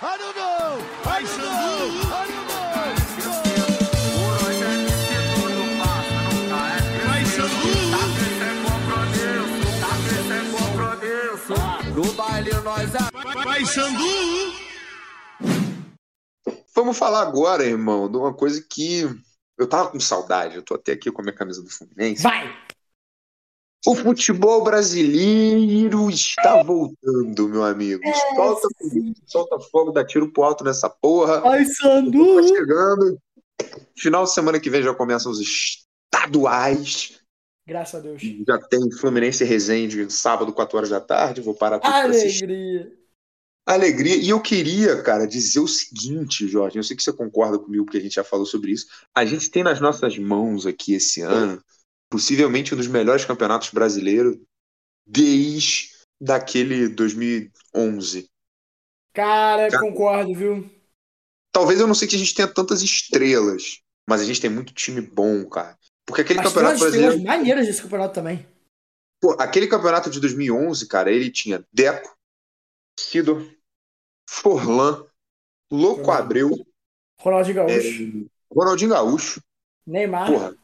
I don't know. I don't know. I don't No baile nós Vai, Xandu! Vamos falar agora, irmão, de uma coisa que eu tava com saudade. Eu tô até aqui com a minha camisa do Fluminense. Vai! O futebol brasileiro está voltando, meu amigo. É, solta, solta fogo, dá tiro pro alto nessa porra. Vai, Sandu! Tá chegando. Final de semana que vem já começam os estaduais. Graças a Deus. Já tem Fluminense e Resende sábado, 4 horas da tarde. Vou parar tudo. Alegria! Alegria. E eu queria, cara, dizer o seguinte, Jorge. Eu sei que você concorda comigo, porque a gente já falou sobre isso. A gente tem nas nossas mãos aqui esse ano, possivelmente um dos melhores campeonatos brasileiros desde daquele 2011. Cara, Cara. concordo, viu? Talvez eu não sei que a gente tenha tantas estrelas, mas a gente tem muito time bom, cara. Porque aquele Mas campeonato brasileiro. maneiras desse campeonato também. Pô, aquele campeonato de 2011, cara, ele tinha Deco, Sidor, Forlan, Louco. Abreu, Ronaldinho é, Gaúcho, Ronaldinho Gaúcho, Neymar, porra,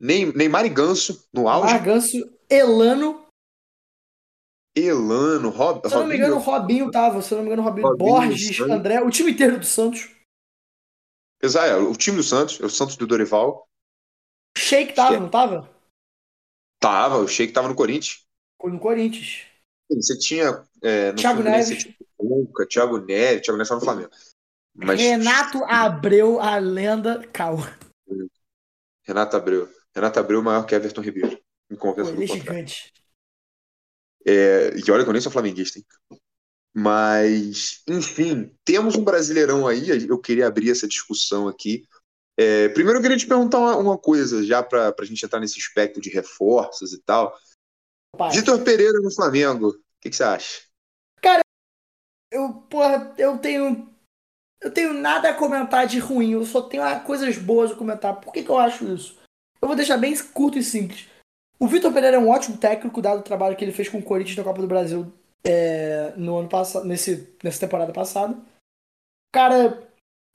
Neymar e Ganso no auge, Marganço, Elano. Elano, Rob, Se eu não me engano, o Robinho, tava. Se eu não me engano, o Robinho, Robinho, Borges, Santos. André, o time inteiro do Santos. Exato, é, o time do Santos, é o Santos do Dorival, Sheik tava, Sheik. não tava? tava, o Sheik tava no Corinthians. No Corinthians. Você tinha é, Thiago Fluminense, Neves. Luca, Thiago Neves, Thiago Neves tava no Flamengo. Mas Renato Abreu, a lenda. Calma. Renato Abreu. Renato Abreu maior que Everton Ribeiro. Me Pô, convença ele é gigante. É, e olha que eu nem sou flamenguista, hein? Mas, enfim, temos um brasileirão aí. Eu queria abrir essa discussão aqui. É, primeiro, eu queria te perguntar uma, uma coisa, já para a gente entrar nesse espectro de reforços e tal. Vitor Pereira no Flamengo, o que, que você acha? Eu, porra, eu tenho. Eu tenho nada a comentar de ruim, eu só tenho coisas boas a comentar. Por que, que eu acho isso? Eu vou deixar bem curto e simples. O Vitor Pereira é um ótimo técnico, dado o trabalho que ele fez com o Corinthians na Copa do Brasil é, no ano passado, nesse, nessa temporada passada. Cara,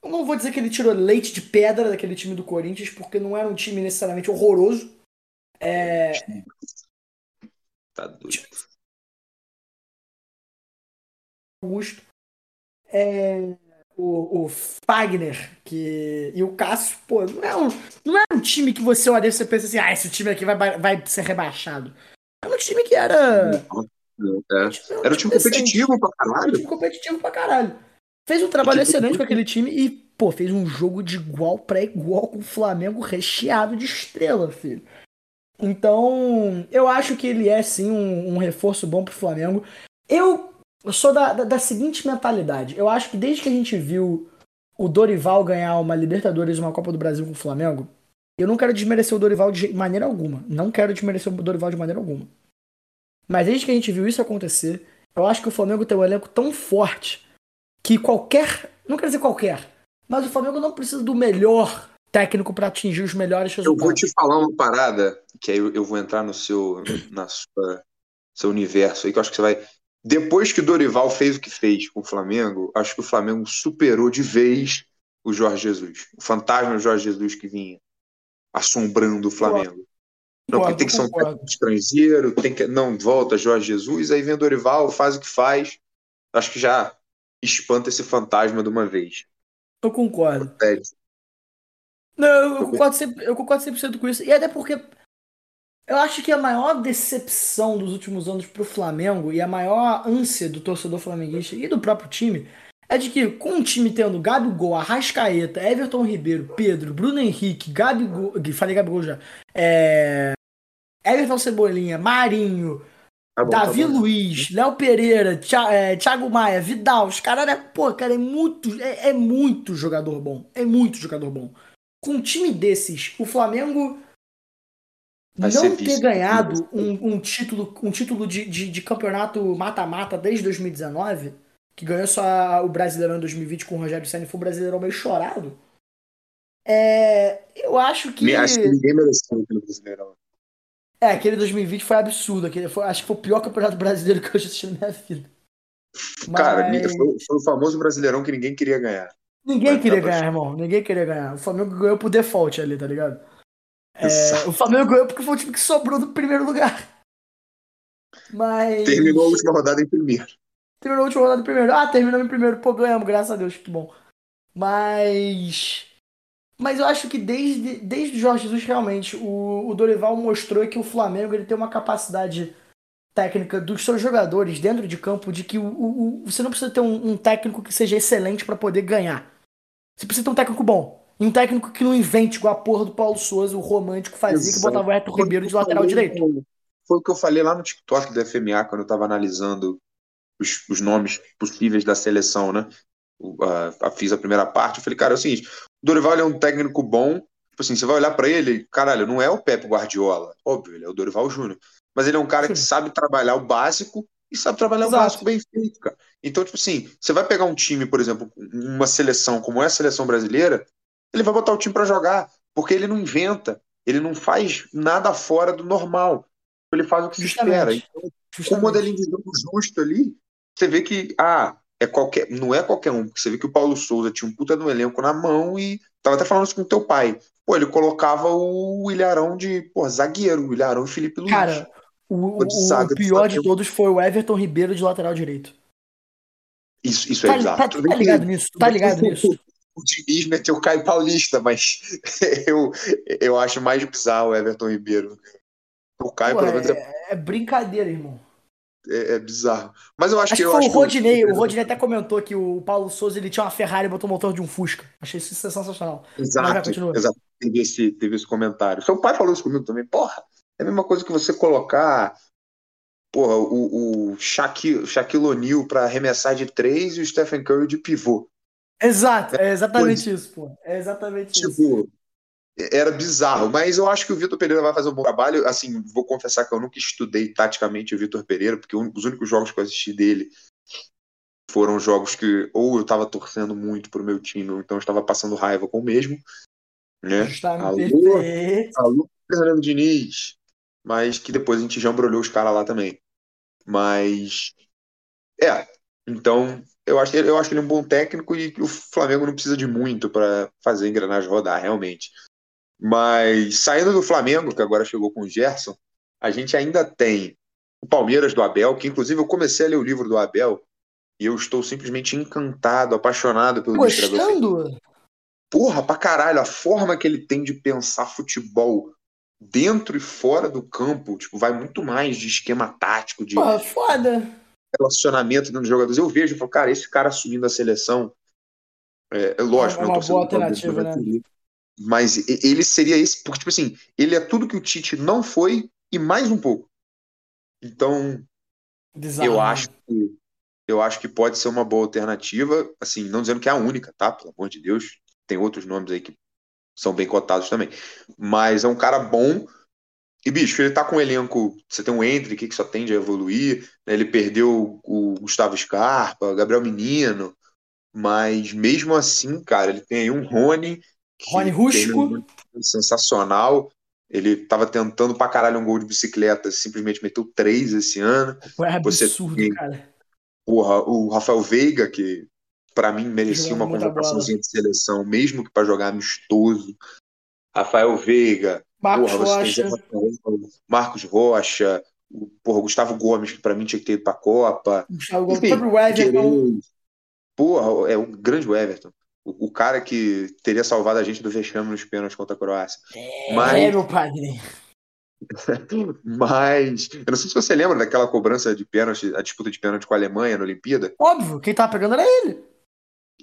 eu não vou dizer que ele tirou leite de pedra daquele time do Corinthians, porque não era um time necessariamente horroroso. É, Tá doido. Augusto. É, o, o Fagner que, e o Cássio, pô, não é, um, não é um time que você olha e você pensa assim, ah, esse time aqui vai, vai ser rebaixado. É um time que era. É. Era um time decente. competitivo pra Era um caralho. time competitivo pra caralho. Fez um trabalho Time excelente com aquele time e, pô, fez um jogo de igual pra igual com o Flamengo recheado de estrela, filho. Então, eu acho que ele é sim um, um reforço bom pro Flamengo. Eu, eu sou da, da, da seguinte mentalidade. Eu acho que desde que a gente viu o Dorival ganhar uma Libertadores e uma Copa do Brasil com o Flamengo, eu não quero desmerecer o Dorival de maneira alguma. Não quero desmerecer o Dorival de maneira alguma. Mas desde que a gente viu isso acontecer, eu acho que o Flamengo tem um elenco tão forte que qualquer. Não quero dizer qualquer, mas o Flamengo não precisa do melhor técnico para atingir os melhores Eu vou resultados. te falar uma parada, que aí eu, eu vou entrar no seu, na sua, seu universo aí, que eu acho que você vai. Depois que o Dorival fez o que fez com o Flamengo, acho que o Flamengo superou de vez o Jorge Jesus. O fantasma Jorge Jesus que vinha assombrando o Flamengo. Não, porque tem que ser um técnico estrangeiro, tem que. Não, volta Jorge Jesus, aí vem o Dorival, faz o que faz. Acho que já espanta esse fantasma de uma vez. Eu concordo. Não, eu concordo, 100%, eu concordo 100% com isso. E até porque eu acho que a maior decepção dos últimos anos pro Flamengo e a maior ânsia do torcedor flamenguista e do próprio time é de que com o time tendo Gabigol, Arrascaeta, Everton Ribeiro, Pedro, Bruno Henrique, Gabigol, falei Gabigol já, é, Everton Cebolinha, Marinho, tá bom, tá Davi bom. Luiz, Léo Pereira, é, Thiago Maia, Vidal, os caras, né? Pô, cara, é muito, é, é muito jogador bom. É muito jogador bom. Com um time desses, o Flamengo Vai não ter ganhado um, um título, um título de, de, de campeonato mata-mata desde 2019, que ganhou só o Brasileirão em 2020 com o Rogério Senna foi um Brasileirão meio chorado. É, eu acho que. Me- Acho que ninguém mereceu aquele Brasileirão. É, aquele 2020 foi absurdo. Aquele foi, acho que foi o pior campeonato brasileiro que eu já assisti na minha vida. Cara, Mas- foi, foi o famoso brasileirão que ninguém queria ganhar. Ninguém Vai queria pra- ganhar, irmão. Ninguém queria ganhar. O Flamengo ganhou por default ali, tá ligado? É, o Flamengo ganhou porque foi o time que sobrou do primeiro lugar. Mas. Terminou a última rodada em primeiro. Terminou a última rodada em primeiro. Ah, terminamos em primeiro. Pô, ganhamos, graças a Deus, que bom. Mas. Mas eu acho que desde, desde o Jorge Jesus, realmente, o, o Dorival mostrou que o Flamengo ele tem uma capacidade técnica dos seus jogadores dentro de campo de que o, o- o- você não precisa ter um, um técnico que seja excelente pra poder ganhar. Você precisa ter um técnico bom. Um técnico que não invente igual a porra do Paulo Souza, o romântico fazia, que Exato. botava o Reto Ribeiro de lateral falei- direito. Foi o que eu falei lá no TikTok do FMA, quando eu tava analisando os, os nomes possíveis da seleção, né? O- a- a- fiz a primeira parte. Eu falei, cara, é o seguinte: o Dorival é um técnico bom. Tipo assim, você vai olhar pra ele, caralho, não é o Pepe Guardiola. Óbvio, ele é o Dorival Júnior. Mas ele é um cara que Sim. sabe trabalhar o básico e sabe trabalhar Exato. o básico bem feito, cara. Então, tipo assim, você vai pegar um time, por exemplo, uma seleção como é a seleção brasileira, ele vai botar o time pra jogar, porque ele não inventa, ele não faz nada fora do normal. Ele faz o que se espera. Justamente. Então, com o Justamente. modelinho de jogo justo ali, você vê que, ah, é qualquer, não é qualquer um, porque você vê que o Paulo Souza tinha um puta no elenco na mão e tava até falando isso com o teu pai. Pô, ele colocava o Ilharão de, pô, zagueiro, o Ilharão e Felipe Luiz. Cara, o, O o- zaga o do pior de todos foi o Everton Ribeiro de lateral direito. isso, isso é Tá, tá- Tudo tá que- ligado nisso? Tá ligado nisso? O, Diniz meteu o Caio Paulista, mas eu, eu acho mais bizarro o Everton Ribeiro. O Caio, Pô, pelo menos, é, é, é brincadeira, irmão. é- é bizarro. Mas eu acho, Acho que eu foi o Rodinei. O Rodinei até comentou que o Paulo Souza ele tinha uma Ferrari e botou o motor de um Fusca. Achei isso sensacional. Exato, exato. Teve esse, teve esse comentário. Seu pai falou isso comigo também. Porra, é a mesma coisa que você colocar porra, o, o Shaquille, Shaquille O'Neal pra arremessar de três e o Stephen Curry de pivô. Exato, é exatamente isso, pô. É exatamente isso. Tipo, era bizarro. Mas eu acho que o Vitor Pereira vai fazer um bom trabalho. Assim, vou confessar que eu nunca estudei taticamente o Vitor Pereira, porque os únicos jogos que eu assisti dele foram jogos que ou eu tava torcendo muito pro meu time, ou então eu estava passando raiva com o mesmo. Né? Alô? perfeito. Alô, Fernando Diniz. Mas que depois a gente já embrulhou os caras lá também. Mas. É. Então, eu acho, eu acho que ele é um bom técnico e que o Flamengo não precisa de muito para fazer a engrenagem rodar, realmente. Mas saindo do Flamengo, que agora chegou com o Gerson, a gente ainda tem o Palmeiras do Abel, que inclusive eu comecei a ler o livro do Abel e eu estou simplesmente encantado, apaixonado pelo. Gostando? Porra, pra caralho, a forma que ele tem de pensar futebol dentro e fora do campo, tipo, vai muito mais de esquema tático, de Porra, foda. Relacionamento dos jogadores. Eu vejo e falo, cara, esse cara assumindo a seleção, é, é lógico, É né, uma boa alternativa, né? Mas ele seria esse, porque, tipo assim, ele é tudo que o Tite não foi e mais um pouco. Então, eu né? acho que eu acho que pode ser uma boa alternativa, assim, não dizendo que é a única, tá? Pelo amor de Deus, tem outros nomes aí que são bem cotados também. Mas é um cara bom. E, bicho, ele tá com um elenco. Você tem um Hendrick que só tende a evoluir. né? Ele perdeu o Gustavo Scarpa, Gabriel Menino. Mas mesmo assim, cara, ele tem aí um Rony. que Rony Rústico. um sensacional. Ele tava tentando pra caralho um gol de bicicleta, simplesmente meteu três esse ano. Você absurdo, tem- cara. Porra, o Rafael Veiga, que pra mim merecia uma convocaçãozinha de seleção, mesmo que pra jogar amistoso. Rafael Veiga, Marcos porra, Rocha. Marcos Rocha, o, porra, Gustavo Gomes, que pra mim tinha que ter ido pra Copa. Gustavo Gomes, Enfim, o Everton. Porra, é o grande Everton. O, o cara que teria salvado a gente do vexame nos pênaltis contra a Croácia. Mas- É, meu padre. Mas, eu não sei se você lembra daquela cobrança de pênalti, a disputa de pênalti com a Alemanha na Olimpíada. Óbvio, quem tava pegando era ele.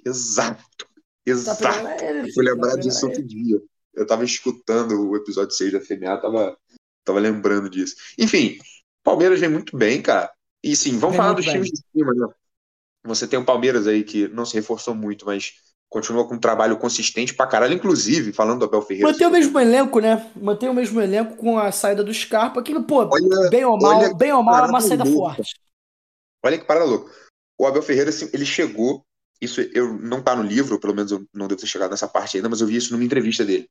Exato. Exato. era ele. Eu fui lembrar disso outro dia. Eu tava escutando o episódio 6 da FMA, tava, tava lembrando disso. Enfim, Palmeiras vem muito bem, cara. E sim, vamos Vem falar dos times de cima, né? Você tem o Palmeiras aí que não se reforçou muito, mas continua com um trabalho consistente pra caralho, inclusive, falando do Abel Ferreira. Mantém o mesmo elenco, né? Mantém o mesmo elenco com a saída do Scarpa, que, pô, Olha, bem ou mal, bem ou mal é uma saída louca. forte. olha que parada louca. O Abel Ferreira, assim, ele chegou, isso eu não tá no livro, pelo menos eu não devo ter chegado nessa parte ainda, mas eu vi isso numa entrevista dele.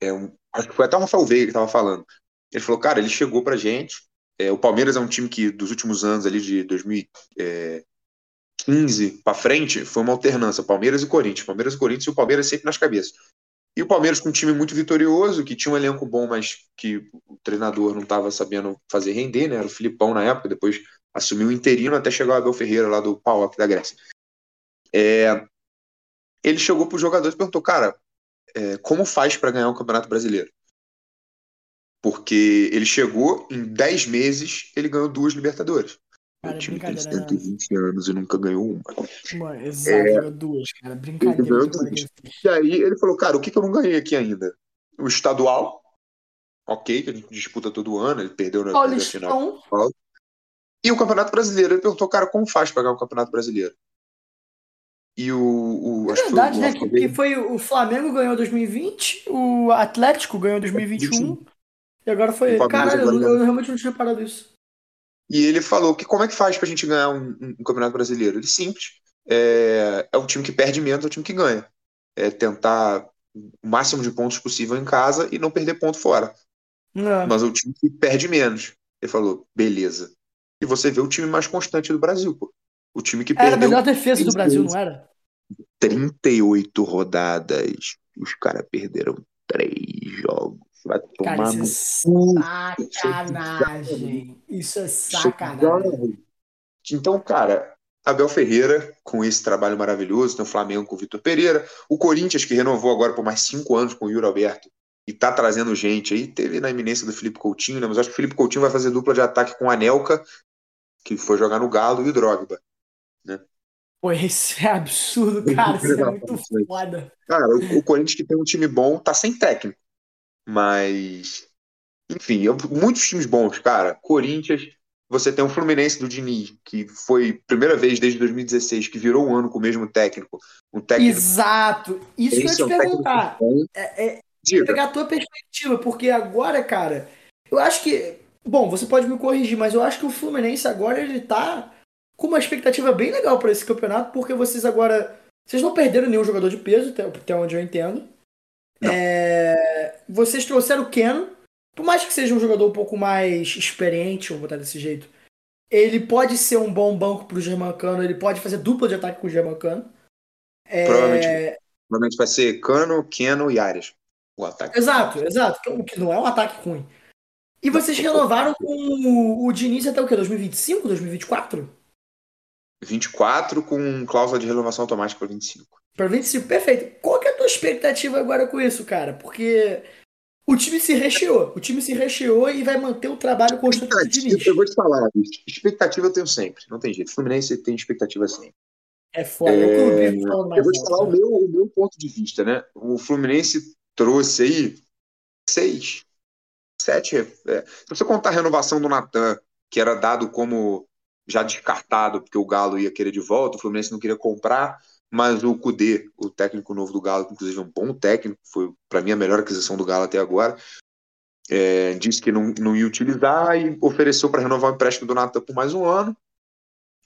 É um, acho que foi até o Rafael Veiga que tava falando. Ele falou, cara, ele chegou pra gente. é, o Palmeiras é um time que, dos últimos anos ali, de 2000, é, 15 para frente, foi uma alternância, Palmeiras e Corinthians. Palmeiras e Corinthians e o Palmeiras sempre nas cabeças. E o Palmeiras com um time muito vitorioso, que tinha um elenco bom, mas que o treinador não estava sabendo fazer render, né? Era o Filipão na época, depois assumiu o interino até chegar o Abel Ferreira lá do PAOK da Grécia. É, ele chegou para os jogadores e perguntou, cara, é, como faz para ganhar o Campeonato Brasileiro? Porque ele chegou, em 10 meses, ele ganhou duas Libertadores. Cara, o time tem brincadeira, né? 120 anos e nunca ganhou uma. Mano, exato, ganhou duas, cara. Brincadeira. ganhou duas. E aí ele falou, cara, o que, que eu não ganhei aqui ainda? O estadual, ok, que a gente disputa todo ano, ele perdeu na final. E o Campeonato Brasileiro. Ele perguntou, cara, como faz pra ganhar o Campeonato Brasileiro? E o. o É acho que foi verdade, o né? Que, que foi o Flamengo ganhou 2020, o Atlético ganhou 2021 e agora foi ele. Caralho, eu, eu realmente não tinha reparado isso. E ele falou que como é que faz pra gente ganhar um, um- um campeonato brasileiro? Ele simples. É, é o time que perde menos, é o time que ganha. É tentar o máximo de pontos possível em casa e não perder ponto fora. Não. Mas é o time que perde menos. Ele falou, beleza. E você vê o time mais constante do Brasil, pô. O time que Era a perdeu melhor defesa do Brasil, não era? 38 rodadas. Os caras perderam três jogos. Vai Cara, tomar no isso é cu. sacanagem. Isso é é sacanagem. Então, cara, Abel Ferreira, com esse trabalho maravilhoso, tem o Flamengo com o Vitor Pereira, o Corinthians, que renovou agora por mais cinco anos com o Yuri Alberto e tá trazendo gente aí, teve na iminência do Felipe Coutinho, né? Mas acho que o Felipe Coutinho vai fazer dupla de ataque com o Anelka, que foi jogar no Galo, e o Drogba. Pô, isso é absurdo, cara. Isso é muito foda. Cara, o, o Corinthians que tem um time bom tá sem técnico. Mas, enfim, eu- muitos times bons, cara. Corinthians, você tem o Fluminense do Diniz, que foi primeira vez desde 2016 que virou um ano com o mesmo técnico. Um técnico. Exato. Isso que eu ia Esse te é um perguntar. É, é Diga. pegar a tua perspectiva, porque agora, cara, eu acho que. Bom, você pode me corrigir, mas eu acho que o Fluminense agora ele tá com uma expectativa bem legal para esse campeonato, porque vocês agora. Vocês não perderam nenhum jogador de peso, até, onde eu entendo. É, vocês trouxeram o Keno, por mais que seja um jogador um pouco mais experiente, vamos botar desse jeito. Ele pode ser um bom banco pro Germancano, ele pode fazer dupla de ataque com o Germancano. É, Provavelmente, provavelmente vai ser Cano, Keno e Arias. O ataque. Exato, exato. O que não é um ataque ruim. E vocês renovaram com o, o Diniz até o quê? 2025, 2024? 24 com cláusula de renovação automática para 25. Para 25, perfeito. Qual que é a tua expectativa agora com isso, cara? Porque o time se recheou. O time se recheou e vai manter o trabalho constante do Diniz. Eu vou te falar, expectativa eu tenho sempre, não tem jeito. Fluminense tem expectativa sempre. É foda. É, falando mais Eu vou te falar o né? meu, o meu ponto de vista, né? O Fluminense trouxe aí seis, sete. é, se você contar a renovação do Natan, que era dado como já descartado, porque o Galo ia querer de volta, o Fluminense não queria comprar, mas o Cudê, o técnico novo do Galo, que inclusive é um bom técnico, foi para mim a melhor aquisição do Galo até agora, é, disse que não, não ia utilizar e ofereceu para renovar o empréstimo do Natan por mais um ano.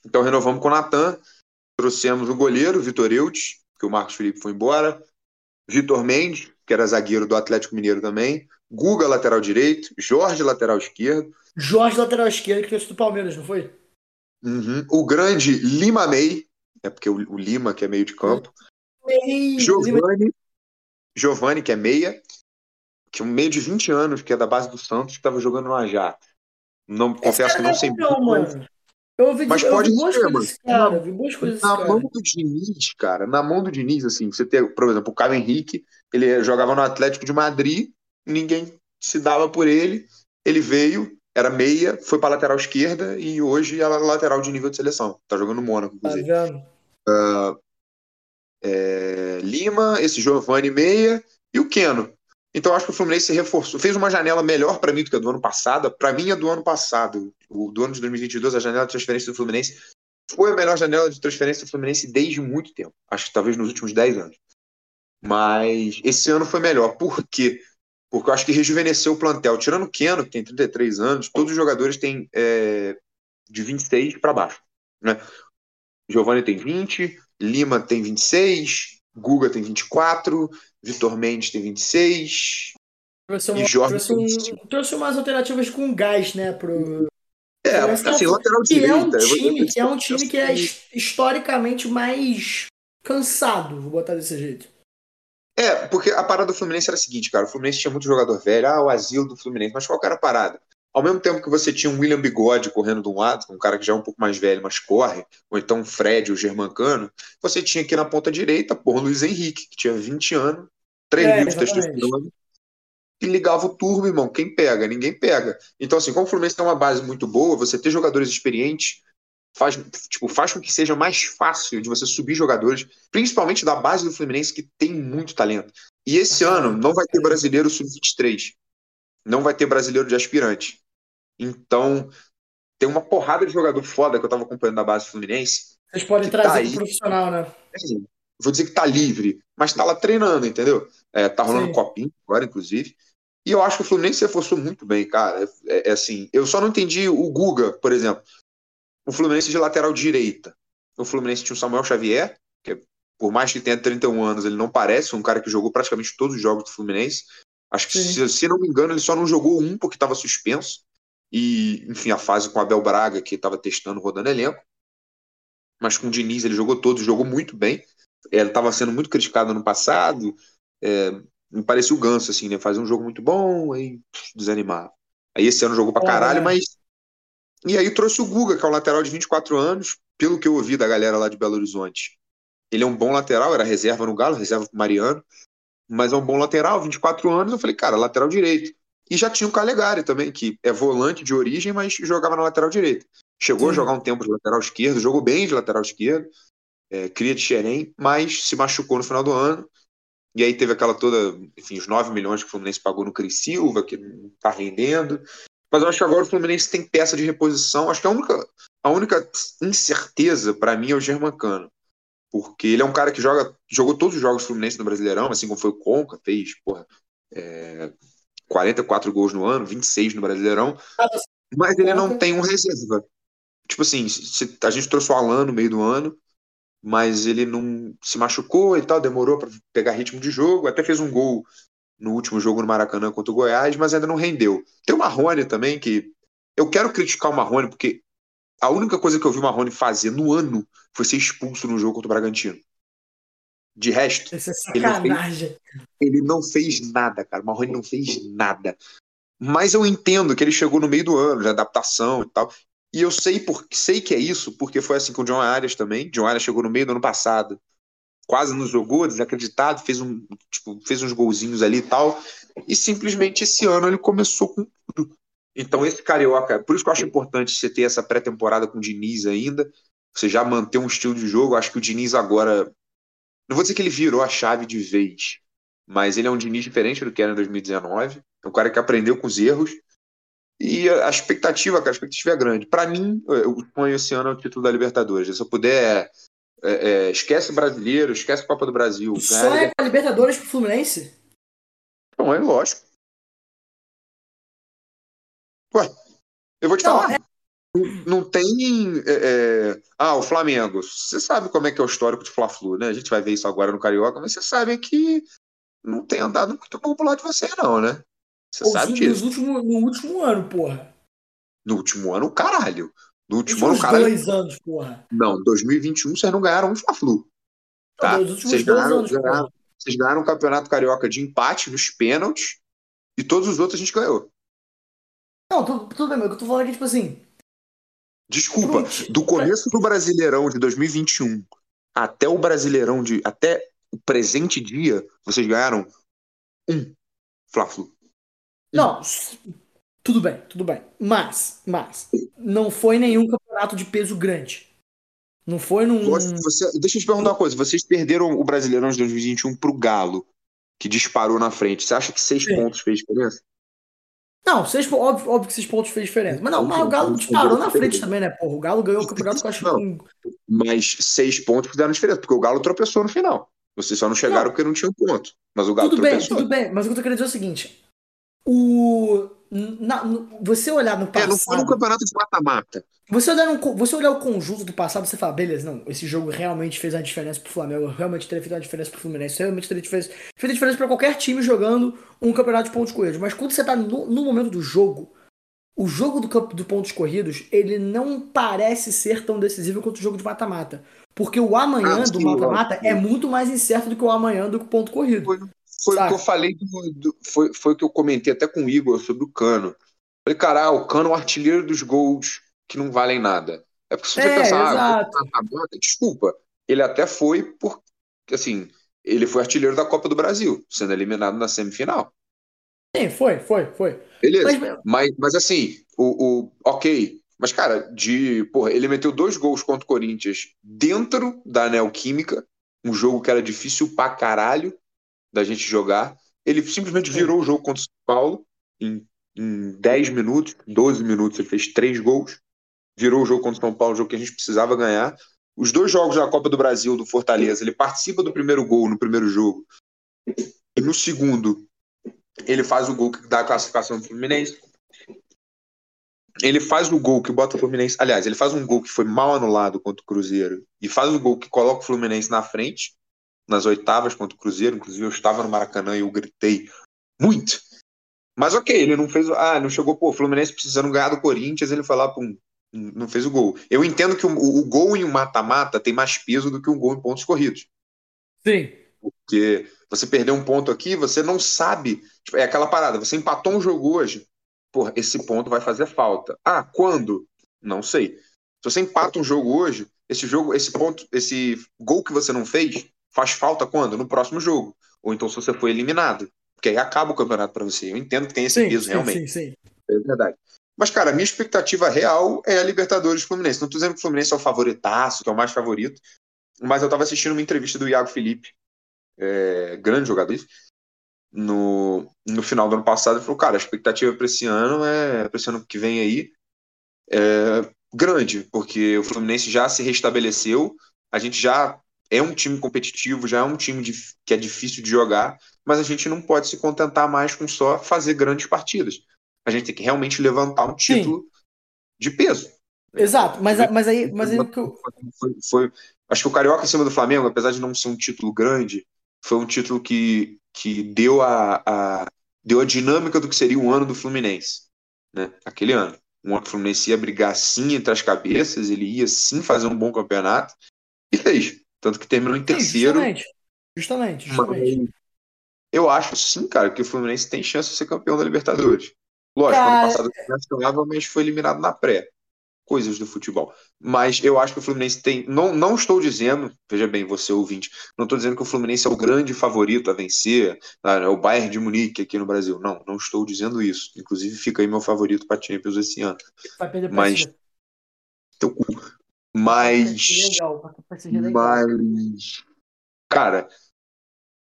Então renovamos com o Natan, trouxemos o goleiro, Vitor Eudes, que o Marcos Felipe foi embora, Vitor Mendes, que era zagueiro do Atlético Mineiro também, Guga, lateral direito, Jorge, lateral esquerdo, Jorge, lateral esquerdo, que trouxe do Palmeiras, não foi? Uhum, o grande Lima May, é porque o, o Lima, que é meio de campo, Ei, Giovani, Giovani, que é meia, que é um meio de 20 anos, que é da base do Santos, que estava jogando no Ajax. Não, Esse confesso que não é sei muito, mano. Eu ouvi, Mas eu pode ser, mano. desse cara. Eu vi boas coisas desse Na cara. mão do Diniz, cara, na mão do Diniz, assim, você tem, por exemplo, o Caio Henrique, ele jogava no Atlético de Madrid, ninguém se dava por ele, ele veio, era meia, foi pra lateral esquerda e hoje é lateral de nível de seleção. Tá jogando no Mônaco, Tá inclusive. vendo? É, Lima, esse Giovanni meia e o Keno. Então acho que o Fluminense se reforçou, fez uma janela melhor para mim do que a do ano passado. Para mim, a do ano passado, o do ano de 2022, a janela de transferência do Fluminense foi a melhor janela de transferência do Fluminense desde muito tempo. Acho que talvez nos últimos 10 anos. Mas esse ano foi melhor. Por quê? Porque eu acho que rejuvenesceu o plantel. Tirando o Keno, que tem 33 anos, todos os jogadores têm é, de 26 para baixo. Né? Giovanni tem 20, Lima tem 26, Guga tem 24, Vitor Mendes tem 26. Trouxe, E uma, Jorge trouxe, um- trouxe umas alternativas com gás, né? Pro... É, É, assim, lateral que é um direita. eu vou- time, que é um time que é his- historicamente mais cansado, vou botar desse jeito. Porque a parada do Fluminense era a seguinte, cara. O Fluminense tinha muito jogador velho, ah, o asilo do Fluminense, mas qual era a parada? Ao mesmo tempo que você tinha um William Bigode correndo de um lado, um cara que já é um pouco mais velho, mas corre, ou então um Fred, o Germancano, você tinha aqui na ponta direita, pô, o Luiz Henrique, que tinha 20 anos, 3 É, mil de testosterona, e ligava o turbo, irmão. Quem pega? Ninguém pega. Então, assim, como o Fluminense tem uma base muito boa, você ter jogadores experientes faz, tipo, faz com que seja mais fácil de você subir jogadores, principalmente da base do Fluminense, que tem muito talento. E esse ano não vai ter brasileiro sub-23. Não vai ter brasileiro de aspirante. Então, tem uma porrada de jogador foda que eu tava acompanhando da base do Fluminense. Vocês podem Que tá trazer aí. pro profissional, né? assim, vou dizer que tá livre, mas tá lá treinando, entendeu? É, tá rolando Sim. copinho agora, inclusive. E eu acho que o Fluminense se reforçou muito bem, cara. É, é assim, eu só não entendi o Guga, por exemplo. O Fluminense de lateral direita. O Fluminense tinha o Samuel Xavier, que por mais que tenha 31 anos, ele não parece um cara que jogou praticamente todos os jogos do Fluminense. Acho que, se, se não me engano, ele só não jogou um porque estava suspenso. E, enfim, a fase com o Abel Braga, que estava testando, rodando elenco. Mas com o Diniz ele jogou todos, jogou muito bem. Ele estava sendo muito criticado no passado. É, me parecia o Ganso, assim, né? Fazia um jogo muito bom, aí desanimava. Aí esse ano jogou pra É, caralho, é. mas. E aí trouxe o Guga, que é um lateral de 24 anos, pelo que eu ouvi da galera lá de Belo Horizonte. Ele é um bom lateral, era reserva no Galo, reserva pro Mariano, mas é um bom lateral, 24 anos. Eu falei, cara, lateral direito. E já tinha o Calegari também, que é volante de origem, mas jogava na lateral direita. Chegou a Sim. jogar um tempo de lateral esquerdo, jogou bem de lateral esquerdo, é, cria de Xerém, mas se machucou no final do ano. E aí teve aquela toda, enfim, os 9 milhões que o Fluminense pagou no Cris Silva, que não tá rendendo. Mas eu acho que agora o Fluminense tem peça de reposição. Acho que a única, a única incerteza para mim é o Germancano. Porque ele é um cara que joga, jogou todos os jogos do Fluminense no Brasileirão, assim como foi o Conca, fez, porra, é, 44 gols no ano, 26 no Brasileirão. Mas ele não tem um reserva. Tipo assim, a gente trouxe o Alan no meio do ano, mas ele não se machucou e tal, demorou para pegar ritmo de jogo, até fez um gol no último jogo no Maracanã contra o Goiás, mas ainda não rendeu. Tem o Marrone também, que eu quero criticar o Marrone, porque a única coisa que eu vi o Marrone fazer no ano foi ser expulso no jogo contra o Bragantino. De resto, Isso é Ele não fez- sacanagem. ele não fez nada, cara. O Marrone não fez nada. Mas eu entendo que ele chegou no meio do ano, de adaptação e tal. E eu sei, por, sei que é isso, porque foi assim com o John Arias também. John Arias chegou no meio do ano passado, quase não jogou, desacreditado, fez, um, tipo, fez uns golzinhos ali e tal. E simplesmente esse ano ele começou com tudo. Então, esse carioca, por isso que eu acho importante você ter essa pré-temporada com o Diniz ainda, você já manter um estilo de jogo. Eu acho que o Diniz agora. Não vou dizer que ele virou a chave de vez, mas ele é um Diniz diferente do que era em 2019. É um cara que aprendeu com os erros. E a expectativa, cara, a expectativa é grande. Para mim, o sonho esse ano o título da Libertadores. Se eu puder, é, é, esquece brasileiro, esquece Copa do Brasil. O ganhar a sonho é a Libertadores pro Fluminense? Não, é lógico. Ué, eu vou te Não, falar. Não, não tem. é, é, Ah, o Flamengo. Você sabe como é que é o histórico de Fla-Flu, né? A gente vai ver isso agora no Carioca, mas você sabe que não tem andado muito bom pro lado de você, não, né? Você sabe disso. no último ano, porra. No último ano, caralho. Nos último ano, caralho. dois anos, porra. Não, 2021 vocês não ganharam um Fla-Flu. Tá? Não, Vocês ganharam, anos, ganharam- vocês ganharam o Campeonato Carioca de empate nos pênaltis e todos os outros a gente ganhou. Não, tudo, tudo bem, eu tô falando aqui, tipo assim. Desculpa, pro- do começo do Brasileirão de 2021 até o Brasileirão de até o presente dia, vocês ganharam um Fla-Flu. Não, tudo bem, tudo bem. Mas, mas, não foi nenhum campeonato de peso grande. Não foi num. Você- deixa eu te perguntar uma coisa, vocês perderam o Brasileirão de 2021 pro Galo, que disparou na frente. Você acha que seis Sim. pontos fez diferença? Não, seis, óbvio, óbvio que seis pontos fez diferença. Mas não, mas o Galo disparou na frente também, né, porra? O Galo ganhou o campeonato com acho que Mas seis pontos fizeram diferença, porque o Galo tropeçou no final. Vocês só não chegaram Não. porque não tinham ponto. Mas o Galo Tudo bem, tropeçou. tudo bem. Mas o que eu tô querendo dizer é o seguinte. O. na- no- você olhar no É, passado. não foi um campeonato de mata-mata. Você olhar, no você olhar o conjunto do passado, você fala, beleza, não, esse jogo realmente fez a diferença pro Flamengo, realmente teria feito uma diferença pro Fluminense, realmente teria feito, feito a diferença pra qualquer time jogando um campeonato de pontos corridos. Mas quando você tá no, no momento do jogo, o jogo do campo do pontos corridos, ele não parece ser tão decisivo quanto o jogo de mata-mata. Porque o amanhã Ah, do mata-mata é muito mais incerto do que o amanhã do ponto corrido. Foi, foi o Saca. que eu falei, do- do- foi, foi o que eu comentei até com o Igor sobre o Cano. Falei, cara, o Cano é o artilheiro dos gols que não valem nada. É porque se você É, pensar, ah, exato. mata-mata, desculpa, ele até foi porque, assim, ele foi artilheiro da Copa do Brasil, sendo eliminado na semifinal. Sim, foi, foi, foi. Beleza. Mas, Mas, mas assim, o, o ok. Mas, cara, de. Porra, ele meteu dois gols contra o Corinthians dentro da Neoquímica, um jogo que era difícil pra caralho da gente jogar. Ele simplesmente virou o jogo contra o São Paulo em, em 10 minutos, 12 minutos, ele fez três gols. Virou o jogo contra o São Paulo, o jogo que a gente precisava ganhar. Os dois jogos da Copa do Brasil do Fortaleza, ele participa do primeiro gol no primeiro jogo. E no segundo, ele faz o gol que dá a classificação do Fluminense. Ele faz o gol que bota o Fluminense. Aliás, ele faz um gol que foi mal anulado contra o Cruzeiro. E faz o gol que coloca o Fluminense na frente, nas oitavas contra o Cruzeiro. Inclusive, eu estava no Maracanã e eu gritei muito. Mas ok, ele não fez. Ah, não chegou, pô, o Fluminense precisando ganhar do Corinthians, ele foi lá, pum, não fez o gol. Eu entendo que o, o gol em um mata-mata tem mais peso do que um gol em pontos corridos. sim. Porque você perdeu um ponto aqui, você não sabe. Tipo, é aquela parada, você empatou um jogo hoje, porra, esse ponto vai fazer falta. Ah, quando? Não sei. Se você empata um jogo hoje, esse jogo, esse ponto, esse gol que você não fez, faz falta quando? No próximo jogo. Ou então se você foi eliminado. Porque aí acaba o campeonato pra você. Eu entendo que tem esse Sim, peso, sim, realmente. sim, sim. É verdade. Mas, cara, a minha expectativa real é a Libertadores do Fluminense. Não tô dizendo que o Fluminense é o favoritaço, que é o mais favorito, mas eu tava assistindo uma entrevista do Iago Felipe, é, grande jogador, no, no final do ano passado, ele falou, cara, a expectativa para esse ano é, para esse ano que vem aí, é grande, porque o Fluminense já se restabeleceu, a gente já é um time competitivo, já é um time de, que é difícil de jogar, mas a gente não pode se contentar mais com só fazer grandes partidas. A gente tem que realmente levantar um título de peso. Exato, mas, mas aí, mas aí o que eu. Foi, foi- acho que o Carioca em cima do Flamengo, apesar de não ser um título grande, foi um título que, que deu, a, a- deu a dinâmica do que seria o ano do Fluminense. Né? Aquele ano. Um ano que o Fluminense ia brigar sim entre as cabeças, ele ia sim fazer um bom campeonato, e fez. Tanto que terminou em Sim, terceiro. justamente. Justamente, justamente. Mas eu acho sim, cara, que o Fluminense tem chance de ser campeão da Libertadores. Lógico, Cara, ano passado o Fluminense ganhava, mas foi eliminado na pré. Coisas do futebol. Mas eu acho que o Fluminense tem. Não, não estou dizendo, veja bem, você ouvinte, não estou dizendo que o Fluminense é o grande favorito a vencer, ah, é o Bayern de Munique aqui no Brasil. Não, não estou dizendo isso. Inclusive, fica aí meu favorito para Champions esse ano. Vai perder pra Mas. Teu cu. Mas. Legal. Mas, cara,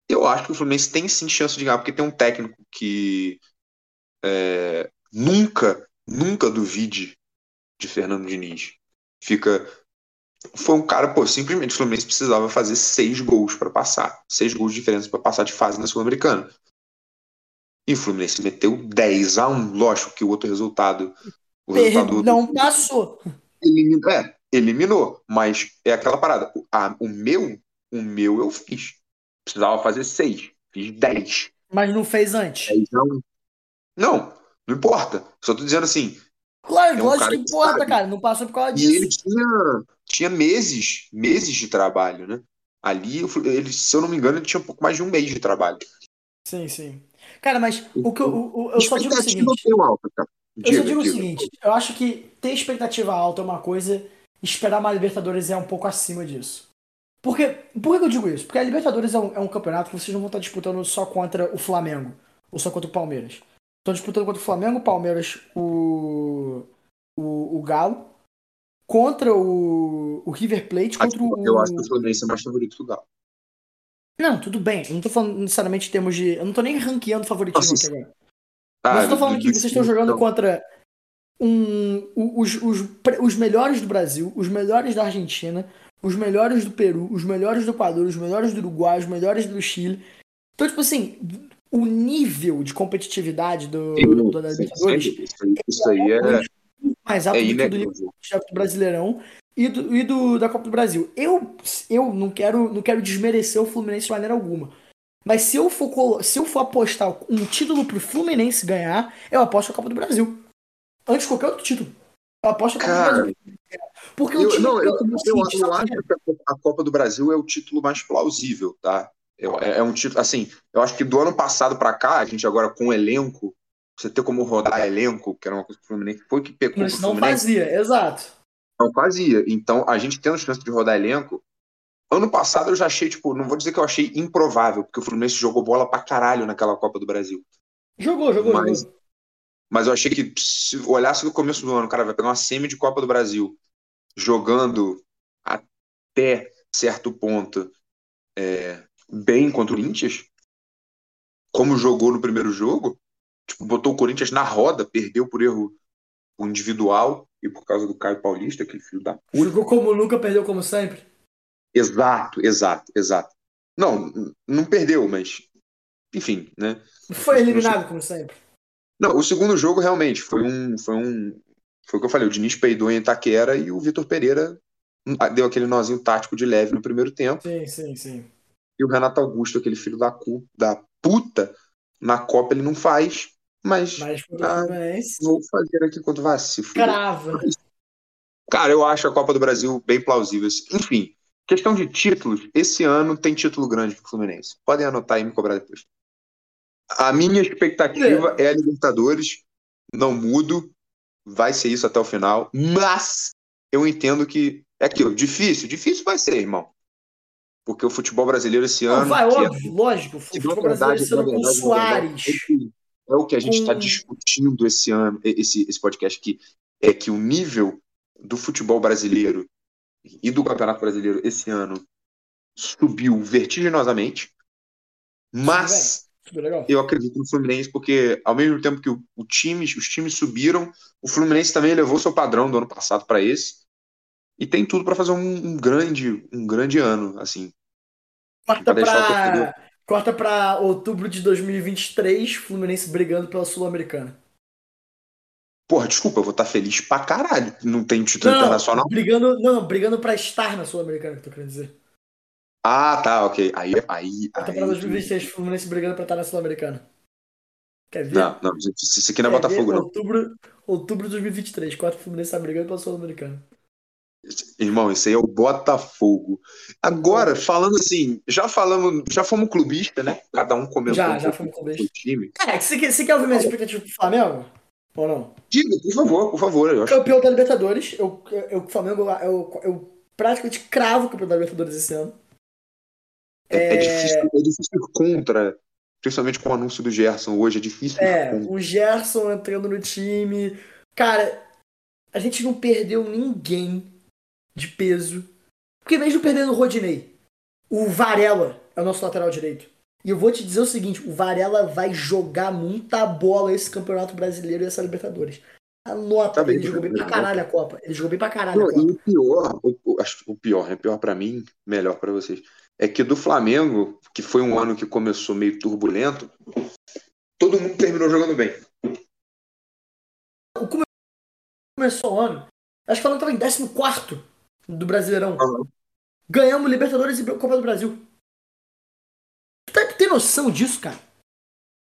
eu acho que o Fluminense tem sim chance de ganhar, porque tem um técnico que é, nunca, nunca duvide de Fernando Diniz. Fica. Foi um cara, pô, simplesmente o Fluminense precisava fazer seis gols para passar. Seis gols de diferença para passar de fase na Sul-Americana. E o Fluminense meteu 10 a 1 Lógico que o outro resultado. O resultado do- Não passou. eliminou, é, eliminou, mas é aquela parada. O, a- o meu, o meu eu fiz. Precisava fazer seis, fiz dez. Mas não fez antes. Não. Não, importa. Só tô dizendo assim. Claro, É um lógico que importa, sabe. cara. Não passou por causa E ele disso. tinha, tinha meses, meses de trabalho, né? Ali, ele, se eu não me engano, ele tinha um pouco mais de um mês de trabalho. Sim, sim. Cara, mas o que eu, o- o- eu só digo o seguinte. alta, cara. Eu só Diga, digo o diga. seguinte, eu acho que ter expectativa alta é uma coisa, esperar uma Libertadores é um pouco acima disso. Porque, por que eu digo isso? Porque a Libertadores é um, é um campeonato que vocês não vão estar disputando só contra o Flamengo, ou só contra o Palmeiras. Estão disputando contra o Flamengo, o Palmeiras, o, o, o Galo, contra o, o River Plate, contra o... Eu acho que o Fluminense é mais favorito que o Galo. Não, tudo bem, eu não tô falando necessariamente em termos de... Eu não tô nem ranqueando favoritismo Nossa, aqui agora. Ah, Mas eu tô falando do- que vocês estão jogando então, contra um, os, os, os melhores do Brasil, os melhores da Argentina, os melhores do Peru, os melhores do Equador, os melhores do Uruguai, os melhores do Chile. Então, tipo assim, o nível de competitividade do, do, Sim, Libertadores Isso aí, aí é, mais alto é do que o do chefe do Brasileirão e do, e do da Copa do Brasil. Eu, eu não quero não quero desmerecer o Fluminense de maneira alguma. Mas se eu for se eu for apostar um título pro Fluminense ganhar, eu aposto a Copa do Brasil. Antes de qualquer outro título. Eu aposto Cara. Porque o Eu, time. não, eu, eu- assim, eu acho que a Copa- do Brasil é o título mais plausível, tá? É, é um título, assim, eu acho que do ano passado pra cá, a gente agora com o elenco, você ter como rodar elenco, que era uma coisa que o Fluminense foi que pecou Mas não fazia, exato. não fazia. Então, a gente tendo chance de rodar elenco, ano passado eu já achei, tipo, não vou dizer que eu achei improvável, porque o Fluminense jogou bola pra caralho naquela Copa do Brasil. Jogou, jogou, Mas- jogou. Mas eu achei que se olhasse no começo do ano, o cara vai pegar uma semi de Copa do Brasil, jogando até certo ponto é, bem contra o Corinthians, como jogou no primeiro jogo, tipo, botou o Corinthians na roda, perdeu por erro individual e por causa do Caio Paulista, aquele filho da puta. Jogou como nunca, perdeu como sempre. Exato, exato, exato. Não, não perdeu, mas enfim, né? Foi eliminado como sempre. Não, o segundo jogo realmente foi um, foi um, foi o que eu falei, o Diniz peidou em Itaquera e o Vitor Pereira hum, deu aquele nozinho tático de leve no primeiro tempo Sim, sim, sim. e o Renato Augusto, aquele filho da, cu, da puta, na Copa ele não faz, mas Mas Ah, vou fazer aqui quanto vai se. Crava. Cara, eu acho a Copa do Brasil bem plausível. Enfim, questão de títulos, esse ano tem título grande pro Fluminense. Podem anotar e me cobrar depois. A minha expectativa é a Libertadores, não mudo, vai ser isso até o final, mas eu entendo que é aquilo, difícil, difícil vai ser, irmão. Porque o futebol brasileiro esse Não, ano, vai, é- óbvio, lógico. O futebol brasileiro esse ano com verdade, verdade, Soares. é o que- é a gente está com- discutindo esse ano, esse, esse podcast aqui, é que o nível do futebol brasileiro e do Campeonato Brasileiro esse ano subiu vertiginosamente, mas. Eu acredito no Fluminense porque ao mesmo tempo que o, o times, os times subiram, o Fluminense também elevou seu padrão do ano passado para esse e tem tudo para fazer um, um grande, um grande ano, assim. Corta torcedor- corta pra outubro de 2023, Fluminense brigando pela Sul-Americana. Porra, desculpa, eu vou estar feliz pra caralho. Não tem título Não, internacional. brigando, não, brigando pra estar na Sul-Americana, que eu tô querendo dizer. Ah, tá, ok. Aí, aí, aí. pra 2023, Fluminense brigando pra estar na Sul-Americana. Quer ver? Não, não, gente, isso aqui não é Quer Botafogo, ver? não. Outubro, outubro de 2023, quarto Fluminense tá brigando pela Sul-Americana. Irmão, isso aí é o Botafogo. Agora, falando assim, já falamos, já fomos clubista, né? Cada um comentou Já, um já fomos do seu time. É, você quer, você quer ouvir minhas expectativas pro Flamengo? Ou não? Diga, por favor, por favor. Eu acho Campeão da Libertadores. Eu, eu, Flamengo, eu, eu praticamente cravo o campeão da Libertadores esse ano. É, É- difícil, é difícil ir contra, principalmente com o anúncio do Gerson hoje, é difícil É, o Gerson entrando no time. Cara, a gente não perdeu ninguém de peso. Porque mesmo perdendo o Rodinei, o Varela é o nosso lateral direito. E eu vou te dizer o seguinte: o Varela vai jogar muita bola esse Campeonato Brasileiro e essa Libertadores. Anota, Tá ele jogou bem pra caralho a Copa. Ele jogou bem pra caralho Não, a Copa. e o pior, o, acho o pior, né? Pior pra mim, melhor pra vocês. É que do Flamengo, que foi um ano que começou meio turbulento, todo mundo terminou jogando bem. Começou o ano. Acho que o Flamengo tava em 14 do Brasileirão. Aham. Ganhamos Libertadores e Copa do Brasil. Tu, tá- tu tem noção disso, cara?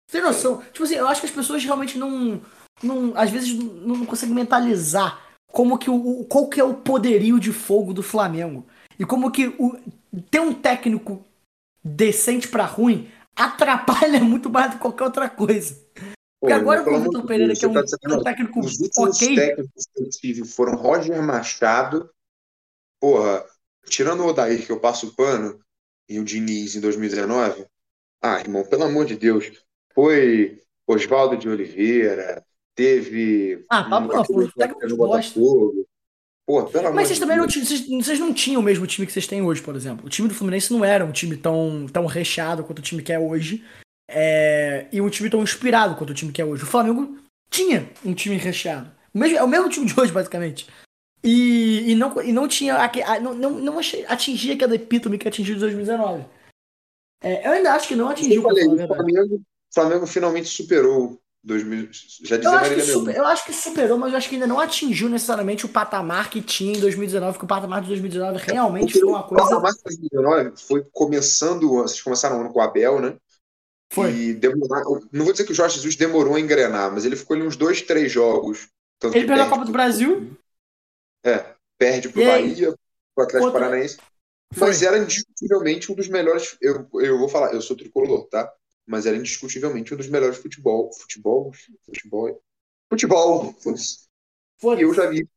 Tu tem noção? Tipo assim, eu acho que as pessoas realmente não. não às vezes não, não conseguem mentalizar como que o- qual que é o poderio de fogo do Flamengo. E como que o, ter um técnico decente pra ruim atrapalha muito mais do que qualquer outra coisa. Porque Pô, agora o Vitor Pereira, que é um, tá um técnico Os ok. técnicos que eu tive foram Roger Machado, porra, tirando o Odair que eu passo o pano, e o Diniz em 2019. Ah, irmão, pelo amor de Deus. Foi Oswaldo de Oliveira, teve. Ah, aquele foi outro técnico. Botafogo. Pô, pelo Mas vocês também não vocês, vocês não tinham o mesmo time que vocês têm hoje, por exemplo. O time do Fluminense não era um time tão, tão recheado quanto o time que é hoje. é, e um time tão inspirado quanto o time que é hoje. O Flamengo tinha um time recheado. O mesmo- é o mesmo time de hoje, basicamente. E, e, não, e não tinha. a- Não, não, atingia aquela epítome que atingiu em 2019. É, eu ainda acho que não Eu atingiu, pra falei, o. Flamengo, o Flamengo finalmente superou 2000. Já Eu dizia acho, que Marília super- eu acho que superou, mas eu acho que ainda não atingiu necessariamente o patamar que tinha em 2019, que o patamar de 2019 realmente Porque foi uma o coisa. patamar de 2019 foi começando, vocês começaram o ano com o Abel, né? Foi. E demorar, não vou dizer que o Jorge Jesus demorou a engrenar, mas ele ficou ali uns dois, três jogos Ele perdeu a Copa do Brasil. É, perde pro E? Bahia, pro Atlético Contra- Paranaense. Foi. Mas era indiscutivelmente um dos melhores. Eu, eu vou falar, eu sou tricolor, tá? Mas era indiscutivelmente um dos melhores futebol. Futebol? Futebol. Futebol! que eu já vi.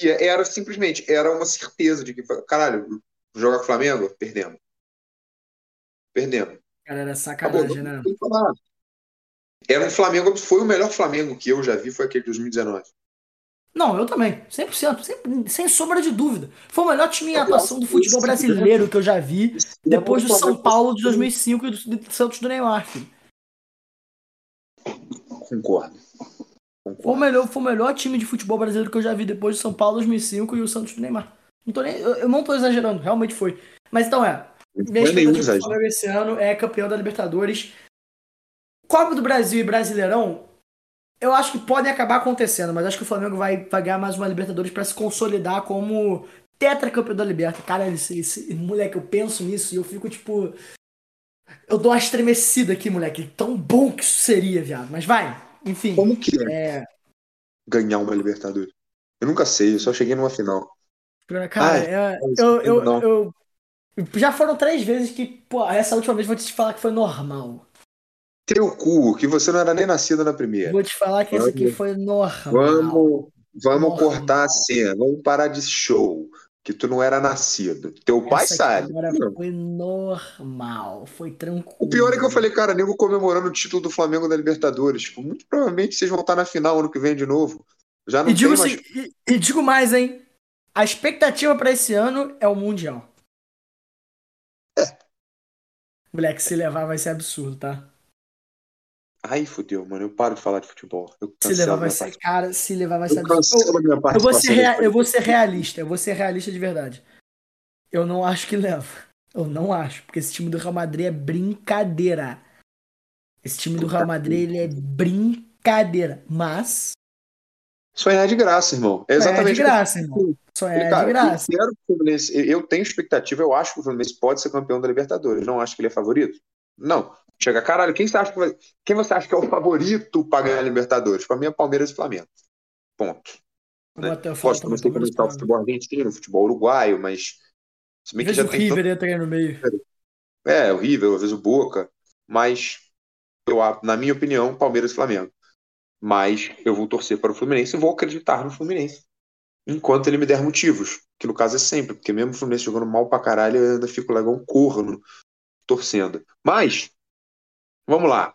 E era simplesmente, era uma certeza de que, caralho, joga com o Flamengo? Perdemos. Perdemos. Cara, era Acabou. sacanagem, né? Que falar. Era um Flamengo, foi o melhor Flamengo que eu já vi, foi aquele de 2019. Não, eu também. 100%. Sem, sem sombra de dúvida. Foi o melhor time em atuação do futebol esse brasileiro que eu já vi. Depois do São Paulo de 2005 e do, do Santos do Neymar, filho. Concordo. Foi o, Concordo. melhor, foi o melhor time de futebol brasileiro que eu já vi depois do São Paulo 2005 e o Santos do Neymar. Não tô nem, eu, eu não tô exagerando, realmente foi. Mas então é. Minha é expectativa esse ano é campeão da Libertadores. Copa do Brasil e Brasileirão, eu acho que podem acabar acontecendo, mas acho que o Flamengo vai, vai ganhar mais uma Libertadores pra se consolidar como tetracampeão da Libertadores. Cara, esse, esse- moleque, eu penso nisso e eu fico tipo. Eu dou uma estremecida aqui, moleque. Tão bom que isso seria, viado. Mas vai, enfim. Como que é É, ganhar uma Libertadores? Eu nunca sei, eu só cheguei numa final. Cara, Ai, é- eu, eu, não. eu- Já foram três vezes que, pô, essa última vez eu vou te falar que foi normal. Teu cu, que você não era nem nascido na primeira. Vou te falar que essa aqui Vamos. foi normal. Vamos, vamos Normal. cortar a cena, vamos parar de show. Que tu não era nascido. Teu pai Essa aqui sabe. Agora Não. foi normal, foi tranquilo. O pior é que eu falei, cara, nego comemorando o título do Flamengo da Libertadores. Tipo, muito provavelmente vocês vão estar na final ano que vem de novo. Já não E digo, mais. assim, e, e digo mais, hein? A expectativa pra esse ano é o Mundial. Moleque, se levar vai ser absurdo, tá? Ai, fudeu, mano. Eu paro de falar de futebol. Eu Se levar vai ser, cara, se levar vai ser Eu Eu vou, ser rea- eu vou ser realista, eu vou ser realista de verdade. Eu não acho que leva. Eu não acho, porque esse time do Real Madrid é brincadeira. Esse time do Real Madrid ele é brincadeira, mas Sonhar é de graça, irmão. É é exatamente de que eu graça, irmão. É Cara, de graça. Eu, quero Fluminense- eu- eu tenho expectativa, eu acho que o Fluminense pode ser campeão da Libertadores. Não acho que ele é favorito. Não. Chega, caralho, quem você acha que vai- quem você acha que é o favorito para ganhar a Libertadores? Para mim é Palmeiras e Flamengo. Ponto. Né? Posso também do comentar o futebol argentino, o futebol uruguaio, mas se bem que já o tem River entra aí no meio. tanto- é horrível, às vezes o Boca, mas eu, na minha opinião, Palmeiras e Flamengo. Mas eu vou torcer para o Fluminense e vou acreditar no Fluminense. Enquanto ele me der motivos, que no caso é sempre, porque mesmo o Fluminense jogando mal pra caralho, eu ainda fico legal um corno torcendo. Mas, vamos lá.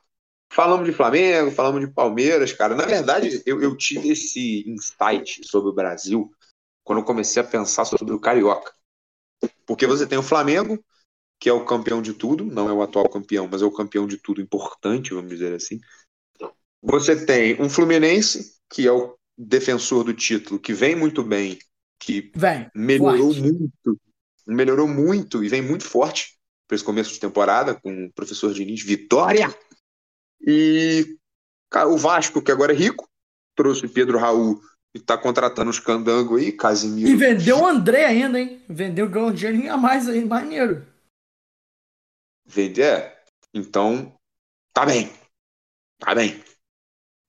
Falamos de Flamengo, falamos de Palmeiras, cara. Na verdade, eu, eu tive esse insight sobre o Brasil quando eu comecei a pensar sobre o Carioca. Porque você tem o Flamengo, que é o campeão de tudo, não é o atual campeão, mas é o campeão de tudo importante, vamos dizer assim. Você tem um Fluminense, que é o defensor do título, que vem muito bem, que Vem. melhorou Forte. muito, melhorou muito e vem muito forte para esse começo de temporada com o professor Diniz, vitória! E cara, o Vasco, que agora é rico, trouxe Pedro Raul e tá contratando os candangos aí, Casimiro. E vendeu o André ainda, hein? Vendeu, ganhou um dinheirinho a mais aí, maneiro. Vende, é. Então, tá bem. Tá bem.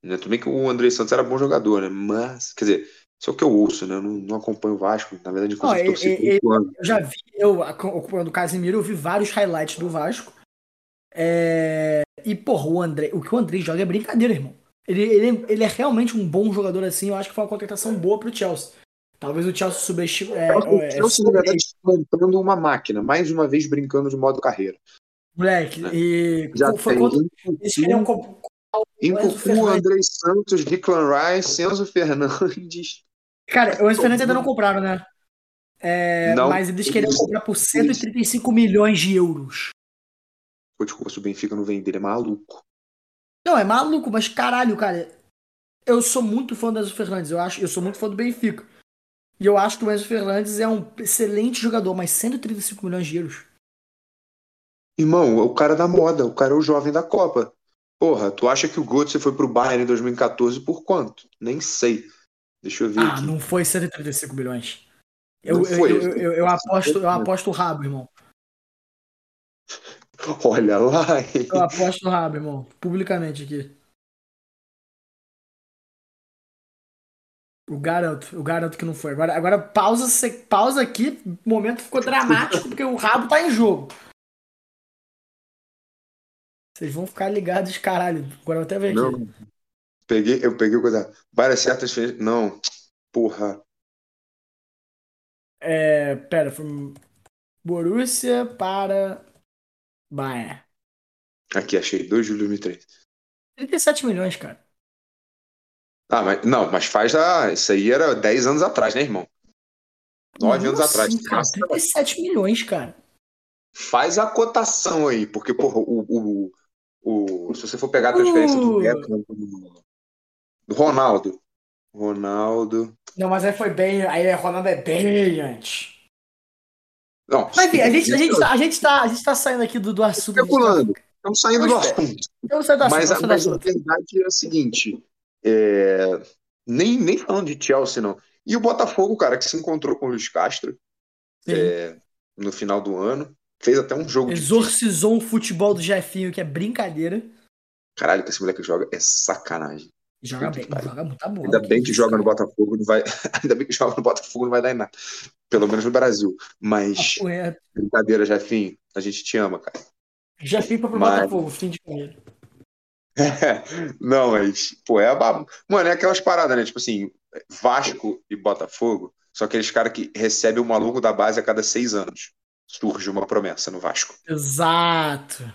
Tudo bem que o André Santos era bom jogador, né? Mas, quer dizer, isso é o que eu ouço, né? Eu não, não acompanho o Vasco. Na verdade, inclusive, Ó, torci e- por e- oito anos. Eu já vi, eu acompanhando o Casimiro, eu vi vários highlights do Vasco. É, E, porra, o André, o que o André joga é brincadeira, irmão. Ele, ele, ele é realmente um bom jogador assim, eu acho que foi uma contratação boa pro Chelsea. Talvez o Chelsea subestime. É, O é, Chelsea, na verdade, está montando uma máquina, mais uma vez brincando de modo carreira. moleque, e Já foi tem contra. Eles queriam Incucu, Santos, Declan Rice, Enzo Fernandes. Cara, o Enzo Fernandes ainda não compraram, né? É, Não. mas eles queriam comprar por 135 milhões de euros. Pô, desculpa, se o Benfica não vender, é maluco. Não, é maluco, mas caralho, cara. Eu sou muito fã do Enzo Fernandes. Eu, acho, eu sou muito fã do Benfica. E eu acho que o Enzo Fernandes é um excelente jogador, mas 135 milhões de euros. Irmão, é o cara da moda, o cara é o jovem da Copa. Porra, tu acha que o Götze foi pro Bayern em 2014 por quanto? Nem sei. Deixa eu ver Ah, aqui. não foi 135 milhões. Eu, eu, eu, eu, eu aposto, eu aposto o rabo, irmão. Olha lá. Eu aposto o rabo, irmão. Publicamente aqui. O garoto, o garoto que não foi. Agora, agora pausa, pausa aqui. O momento ficou dramático porque o rabo tá em jogo. Vocês vão ficar ligados, caralho. Agora eu até ver aqui. Não. Peguei, eu peguei coisa. Várias certas. Não. Porra. É. Pera, foi. Borussia para. Bayern. Aqui, achei. 2 de julho de 2003. 37 milhões, cara. Ah, mas não, mas faz a. Isso aí era 10 anos atrás, né, irmão? 9 anos atrás. Cara, 37 milhões, cara. Faz a cotação aí, porque, porra, o, o, o, se você for pegar a transferência uh. do Beckham, Ronaldo. Ronaldo. Não, mas aí foi bem. Aí Ronaldo é bem antes. Não, mas enfim, a gente, a, gente tá, a, gente tá, a gente tá saindo aqui do, do assunto. Especulando. Estamos saindo do assunto. Estamos saindo do assunto. Mas, mas a verdade é a seguinte: é, nem, nem falando de Chelsea, não. E o Botafogo, cara, que se encontrou com o Luiz Castro é, no final do ano. Fez até um jogo. Exorcizou de... o futebol do Jefinho, que é brincadeira. Caralho, que esse moleque joga é sacanagem. Joga bem, joga muito bom. Ainda bem que joga no Botafogo, não vai. Ainda bem que joga no Botafogo, não vai dar em nada. Pelo menos no Brasil. Mas. Ah, brincadeira, Jefinho. A gente te ama, cara. Jefinho pra pro mas... Botafogo, fim de carreira. não, mas, pô, é a baba. Mano, é aquelas paradas, né? Tipo assim, Vasco e Botafogo são aqueles caras que recebem o maluco da base a cada seis anos surge uma promessa no Vasco. Exato.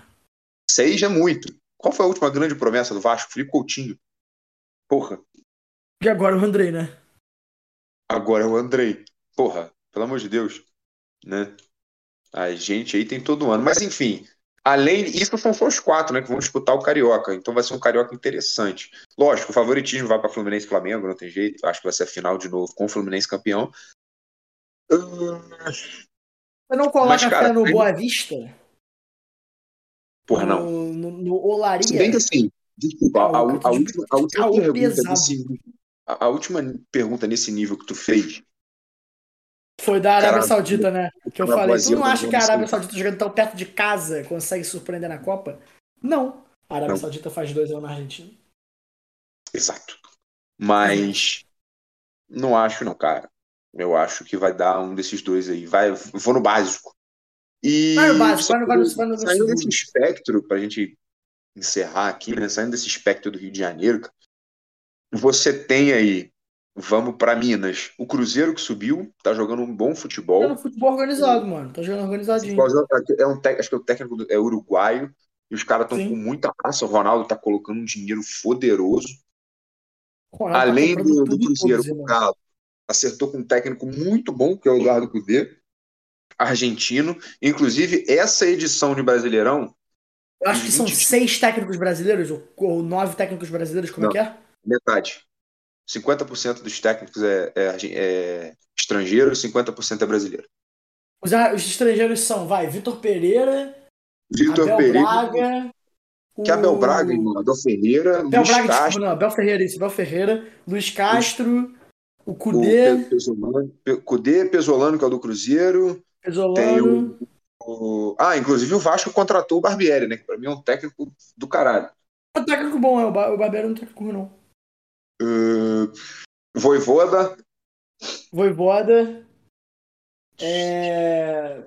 Seis é muito. Qual foi a última grande promessa do Vasco? Felipe Coutinho. Porra. E agora o Andrei, né? Agora é o Andrei. Porra, pelo amor de Deus. Né? A gente aí tem todo ano. Mas enfim, além isso são só os quatro, né? Que vão disputar o Carioca. Então vai ser um Carioca interessante. Lógico, o favoritismo vai para Fluminense e Flamengo, não tem jeito. Acho que vai ser a final de novo com o Fluminense campeão. Você não coloca Mas, cara, fé no Boa Vista? Porra, não. No, no, no Olaria? Se bem que assim, desculpa, a, a, a, última, a última pergunta nesse, a, última pergunta nesse nível que tu fez. Foi da Arábia Caramba, Saudita, né? Que eu falei. Tu não acha que a Arábia Saudita jogando tão perto de casa consegue surpreender na Copa? Não. A Arábia não. Saudita faz dois anos na Argentina. Exato. Mas não acho, não, cara. Eu acho que vai dar um desses dois aí. Vai, vou no básico. E vai no básico, vai no, vai no, vai no saindo desse espectro, pra gente encerrar aqui, né? Saindo desse espectro do Rio de Janeiro, você tem aí, vamos para Minas, o Cruzeiro que subiu, tá jogando um bom futebol. Tá no futebol organizado, mano. Tá jogando organizadinho. É um acho que é o técnico é uruguaio, e os caras estão com muita raça. O Ronaldo tá colocando um dinheiro poderoso. Tá Além tá do, do Cruzeiro, o Galo acertou com um técnico muito bom, que é o Eduardo Cudê, argentino. Inclusive, essa edição de Brasileirão. Eu acho que são seis técnicos brasileiros, ou, ou nove técnicos brasileiros, como Não, é que é? Metade. 50% dos técnicos é, é, é estrangeiro e 50% é brasileiro. Os, os, estrangeiros são, vai, Vitor Pereira, Vitor Abel Pereira, Braga. Que o... Abel Braga, irmão, Abel Ferreira, Abel Luiz Braga, Castro. Desculpa, não, Abel Ferreira, isso, Abel Ferreira, Luiz Castro, o Cudê. O Pesolano, Cudê, Pesolano, que é o do Cruzeiro. Pesolano. Tem o, o, Ah, inclusive o Vasco contratou o Barbieri, né? Que pra mim é um técnico do caralho. É um técnico bom, é. O, Bar o Barbieri não é um técnico ruim, não. Uh, Voivoda. Voivoda. É.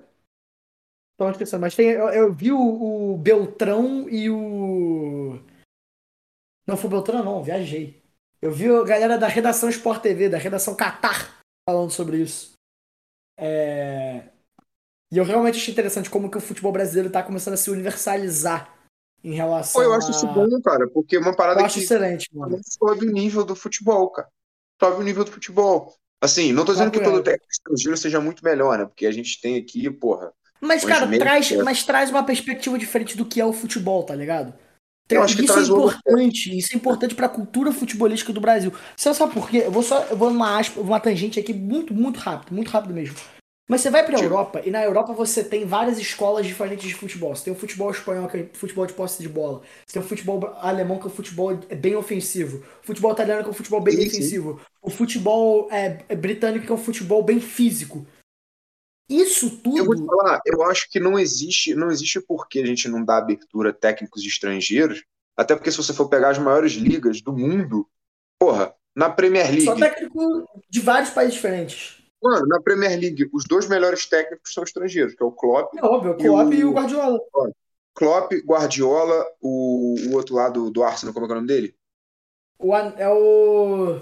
Tô esquecendo, mas tem. Eu, eu vi o, o, Beltrão e o. Não foi o Beltrão, não, viajei. Eu vi a galera da redação Sport TV, da redação Qatar, falando sobre isso. É... E eu realmente achei interessante como que o futebol brasileiro está começando a se universalizar em relação Pô, eu acho a... isso bom, cara, porque é uma parada eu acho que excelente, mano. sobe o nível do futebol, cara. Sobe o nível do futebol. Assim, não tô dizendo que todo técnico estrangeiro seja muito melhor, né? Porque a gente tem aqui, porra. Mas, cara, traz, mas traz uma perspectiva diferente do que é o futebol, tá ligado? Eu acho que isso é importante, isso é importante para a cultura futebolística do Brasil. Você sabe por quê? Eu vou só eu vou numa aspa, uma tangente aqui muito muito rápido, muito rápido mesmo. Mas você vai para a Europa e na Europa você tem várias escolas diferentes de futebol. Você tem o futebol espanhol, que é futebol de posse de bola. Você tem o futebol alemão, que é o futebol bem ofensivo. O futebol italiano, que é o futebol bem sim, defensivo. Sim. O futebol é, é, britânico, que é um futebol bem físico. Isso tudo. Eu vou te falar, eu acho que não existe, não existe por que a gente não dá abertura a técnicos estrangeiros. Até porque se você for pegar as maiores ligas do mundo, porra, Na Premier League. Só técnico de vários países diferentes. Mano, na Premier League, os dois melhores técnicos são estrangeiros, que é o Klopp. É óbvio, o Klopp e o, e o Guardiola. Klopp, Guardiola, o, o outro lado do Arsenal, como é, é o nome dele? O, é o.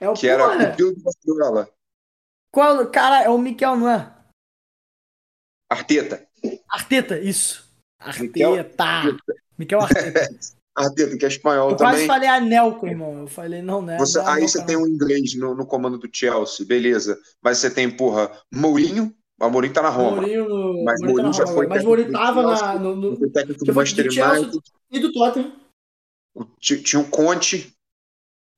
É o que era o tio do Guardiola. Qual? Cara, é o Miquel, não é? Arteta. Arteta, isso. Arteta. Miquel Arteta. Arteta, que é espanhol eu também. Eu quase falei anel, irmão. Eu falei, não, né? Você, não, aí não, você não. tem o um inglês no, no, comando do Chelsea, beleza. Mas você tem, porra, Mourinho. O Mourinho tá na Roma. Mourinho no, mas Mourinho, Mourinho tá já foi. Mas Mourinho tava na, no, no, foi técnico do Manchester United. E do Tottenham. O, tinha o Conte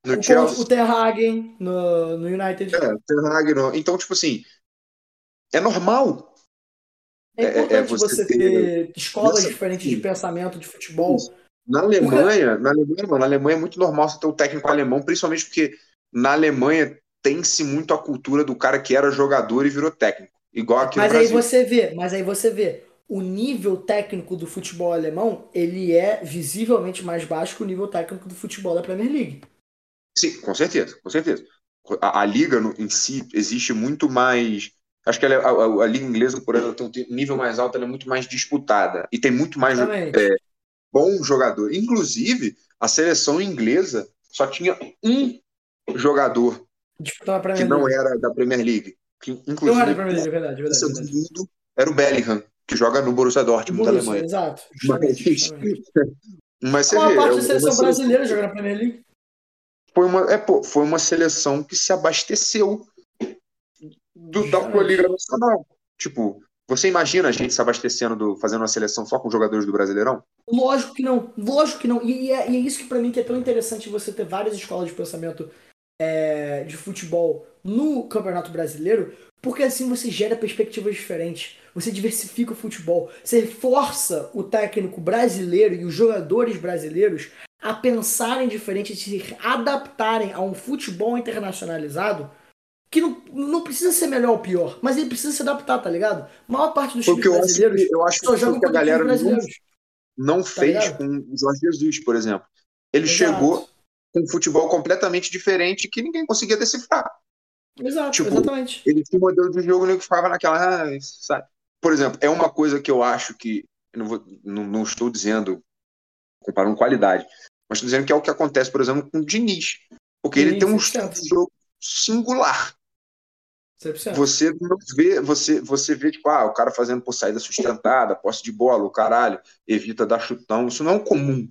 no o Chelsea. Conte, o Ter Hagen no, no United. É, o Ter Hagen. Então, tipo assim, é normal. É importante é, é você, você, ter, ter escolas Nossa, diferentes de pensamento de futebol. Na Alemanha, na Alemanha, na Alemanha é muito normal você ter um técnico alemão, principalmente porque na Alemanha tem-se muito a cultura do cara que era jogador e virou técnico. Igual aqui mas no aí Brasil. você vê, mas aí você vê, o nível técnico do futebol alemão, ele é visivelmente mais baixo que o nível técnico do futebol da Premier League. Sim, com certeza, com certeza. A, a liga no, em si existe muito mais Acho que ela, a, a, a, liga inglesa, por exemplo, tem um nível mais alto, ela é muito mais disputada e tem muito mais é, bom jogador. Inclusive, a seleção inglesa só tinha um jogador que não era da Premier League. Que, inclusive, não era da Premier League, é verdade, verdade, verdade. Era o Bellingham, que joga no Borussia Dortmund da Alemanha. Exato. Mas, mas você Qual vê, a parte é da seleção brasileira jogar na Premier League? Foi uma, é, pô, foi uma seleção que se abasteceu do, da Liga Nacional. Tipo, você imagina a gente se abastecendo, do, fazendo uma seleção só com jogadores do Brasileirão? Lógico que não, lógico que não. E, é, e é, isso que para mim que é tão interessante você ter várias escolas de pensamento é, de futebol no Campeonato Brasileiro, porque assim você gera perspectivas diferentes, você diversifica o futebol, você força o técnico brasileiro e os jogadores brasileiros a pensarem diferente, se adaptarem a um futebol internacionalizado que não, não precisa ser melhor ou pior, mas ele precisa se adaptar, tá ligado? A maior parte dos times brasileiros eu acho que, só jogam que a galera não, não tá fez ligado? com o Jorge Jesus, por exemplo. Ele Exato. chegou com um futebol completamente diferente que ninguém conseguia decifrar. Exato, tipo, exatamente. Ele tinha um modelo de jogo que ficava naquela. Ah, sabe? Por exemplo, é uma coisa que eu acho que. Eu não, vou, não, não estou dizendo comparando qualidade, mas estou dizendo que é o que acontece, por exemplo, com o Diniz. Porque Diniz, ele tem um jogo singular. 100%. Você não vê, você, você vê, tipo, ah, o cara fazendo por saída sustentada, posse de bola, o caralho, evita dar chutão. Isso não é comum.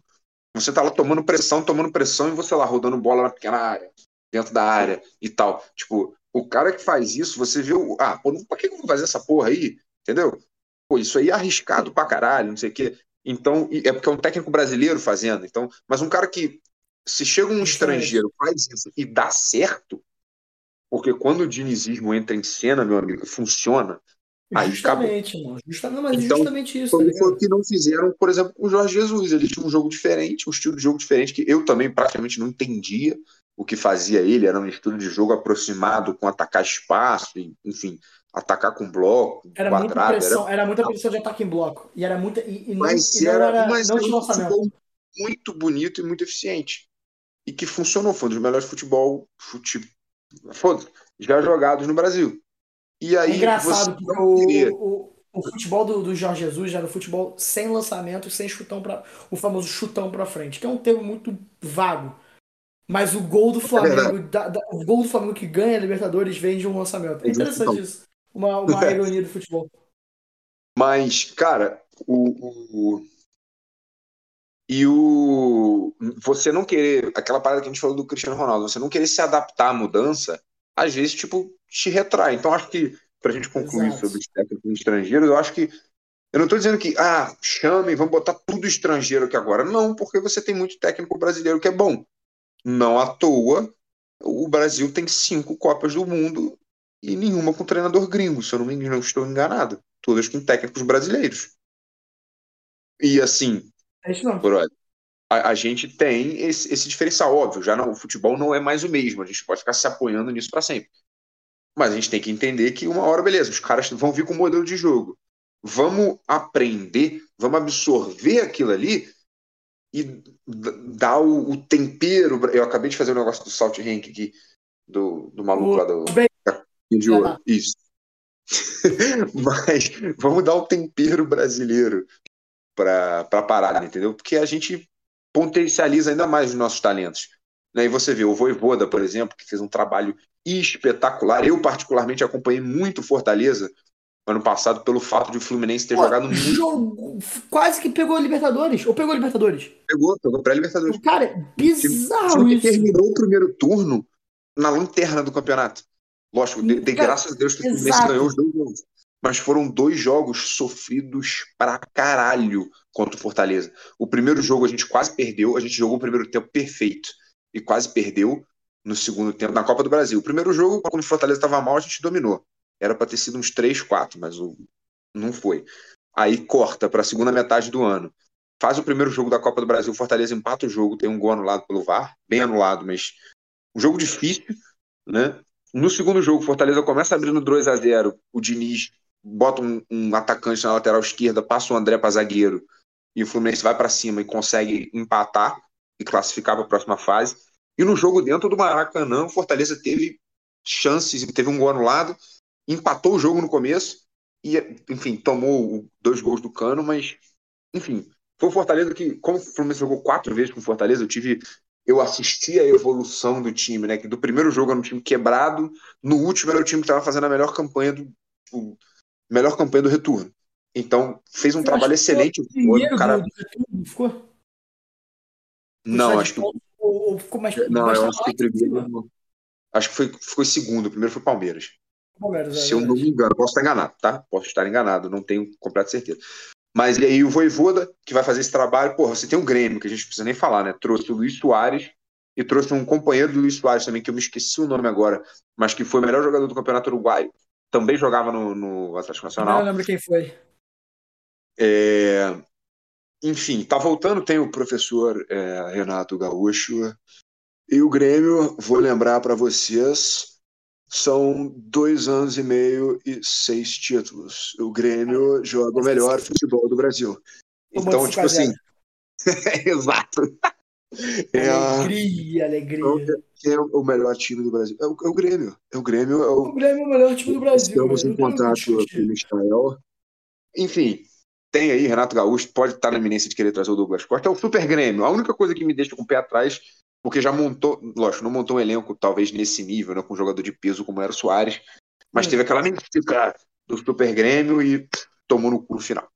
Você tá lá tomando pressão, tomando pressão, e você lá rodando bola na pequena área, dentro da área e tal. Tipo, o cara que faz isso, você vê o. Ah, pô, pra que eu vou fazer essa porra aí? Entendeu? Pô, isso aí é arriscado pra caralho, não sei o quê. Então, é porque é um técnico brasileiro fazendo. Então, mas um cara que, se chega um estrangeiro, faz isso e dá certo, porque quando o dinizismo entra em cena, meu amigo, funciona. Aí justamente, acabou. mano. Justamente, mas então, justamente isso. Foi, tá foi o que não fizeram, por exemplo, com o Jorge Jesus. Ele tinha um jogo diferente, um estilo de jogo diferente, que eu também praticamente não entendia o que fazia ele. Era um estilo de jogo aproximado com atacar espaço, enfim, atacar com bloco. Era quadrado, muita pressão, era... era... muita pressão de ataque em bloco. E era muita. E, e mas não, era, não, era, mas não lançamento. futebol muito bonito e muito eficiente. E que funcionou, foi um dos melhores futebol, fute, foda já jogados no Brasil. E aí é engraçado, porque o, o, o, futebol do, do Jorge Jesus era futebol sem lançamento, sem chutão para o famoso chutão para frente, que é um termo muito vago. Mas o gol do Flamengo, é da, da, o gol do Flamengo que ganha a Libertadores vem de um lançamento. É interessante isso. Uma, uma ironia do futebol. Mas, cara, o, o, e o você não querer, aquela parada que a gente falou do Cristiano Ronaldo, você não querer se adaptar à mudança, às vezes, tipo, te retrai. Então, acho que, pra gente concluir Exato. sobre os técnicos estrangeiros, eu acho que. Eu não tô dizendo que, ah, chame, vamos botar tudo estrangeiro aqui agora. Não, porque você tem muito técnico brasileiro que é bom. Não à toa, o Brasil tem cinco Copas do Mundo e nenhuma com treinador gringo, se eu não me engano, não estou enganado. Todas com técnicos brasileiros. E assim, É isso não. a, a gente tem esse, esse diferencial, óbvio, já não, o futebol não é mais o mesmo, a gente pode ficar se apoiando nisso para sempre. Mas a gente tem que entender que uma hora, beleza, os caras vão vir com um modelo de jogo. Vamos aprender, vamos absorver aquilo ali e d- dá o, o tempero. Eu acabei de fazer o negócio do Salt Rank aqui, do, do maluco O- lá do. de ouro. Isso. Mas vamos dar o tempero brasileiro para a parada, entendeu? Porque a gente potencializa ainda mais os nossos talentos. Né? E você vê o Voivoda, por exemplo, que fez um trabalho espetacular. Eu, particularmente, acompanhei muito Fortaleza ano passado pelo fato de o Fluminense ter Pô, jogado jogo, quase que pegou a Libertadores. Ou pegou a Libertadores. Pegou, pegou pré-Libertadores. Cara, é bizarro isso. terminou o primeiro turno na lanterna do campeonato. Lógico, de, de Cara, graças a Deus que o Fluminense ganhou os dois jogos. Mas foram dois jogos sofridos pra caralho contra o Fortaleza. O primeiro jogo a gente quase perdeu, a gente jogou o primeiro tempo perfeito e quase perdeu no segundo tempo na Copa do Brasil. O primeiro jogo, quando o Fortaleza estava mal, a gente dominou. Era para ter sido uns 3, 4, mas não foi. Aí corta para a segunda metade do ano. Faz o primeiro jogo da Copa do Brasil, o Fortaleza empata o jogo, tem um gol anulado pelo VAR, bem anulado, mas um jogo difícil, né? No segundo jogo, o Fortaleza começa abrindo 2 a 0 o Diniz bota um, um atacante na lateral esquerda, passa o André para zagueiro e o Fluminense vai para cima e consegue empatar e classificar para a próxima fase. E no jogo dentro do Maracanã, o Fortaleza teve chances, teve um gol anulado, empatou o jogo no começo e, enfim, tomou dois gols do Cano, mas, enfim, foi o Fortaleza que, como o Fluminense jogou quatro vezes com o Fortaleza, eu tive eu assisti a evolução do time, né? Que do primeiro jogo era um time quebrado, no último era o time que estava fazendo a melhor campanha do o, melhor campanha do retorno. Então fez um Eu trabalho excelente. o cara... do, ficou? Não, acho que ou, ou ficou mais não, mais eu acho que o primeiro acho que foi foi segundo, o primeiro foi Palmeiras. Palmeiras, é Se eu não me engano, posso estar enganado, tá? Posso estar enganado, não tenho completa certeza. Mas e aí o Voivoda, que vai fazer esse trabalho, porra, você tem o Grêmio, que a gente não precisa nem falar, né? Trouxe o Luiz Soares e trouxe um companheiro do Luiz Soares também, que eu me esqueci o nome agora, mas que foi o melhor jogador do Campeonato Uruguaio. Também jogava no, no Atlético Não Nacional. lembro quem foi. É, Enfim, tá voltando, tem o professor é, Renato Gaúcho. E o Grêmio, vou lembrar para vocês, são dois anos e meio e seis títulos. O Grêmio joga o melhor futebol do Brasil. Então, tipo 5 a 0. assim. Exato. É, a- Alegria, alegria. quem é o melhor time do Brasil? É o, é o Grêmio. É o Grêmio, é o, O Grêmio é o melhor time do Brasil. Estamos em contato com o Michael. Enfim, tem aí Renato Gaúcho, pode estar na iminência de querer trazer o Douglas Costa. É o Super Grêmio. A única coisa que me deixa com o pé atrás, porque já montou, lógico, não montou um elenco talvez nesse nível, né, com um jogador de peso como era o Soares, mas Sim. teve aquela mística do Super Grêmio e tomou no cu final.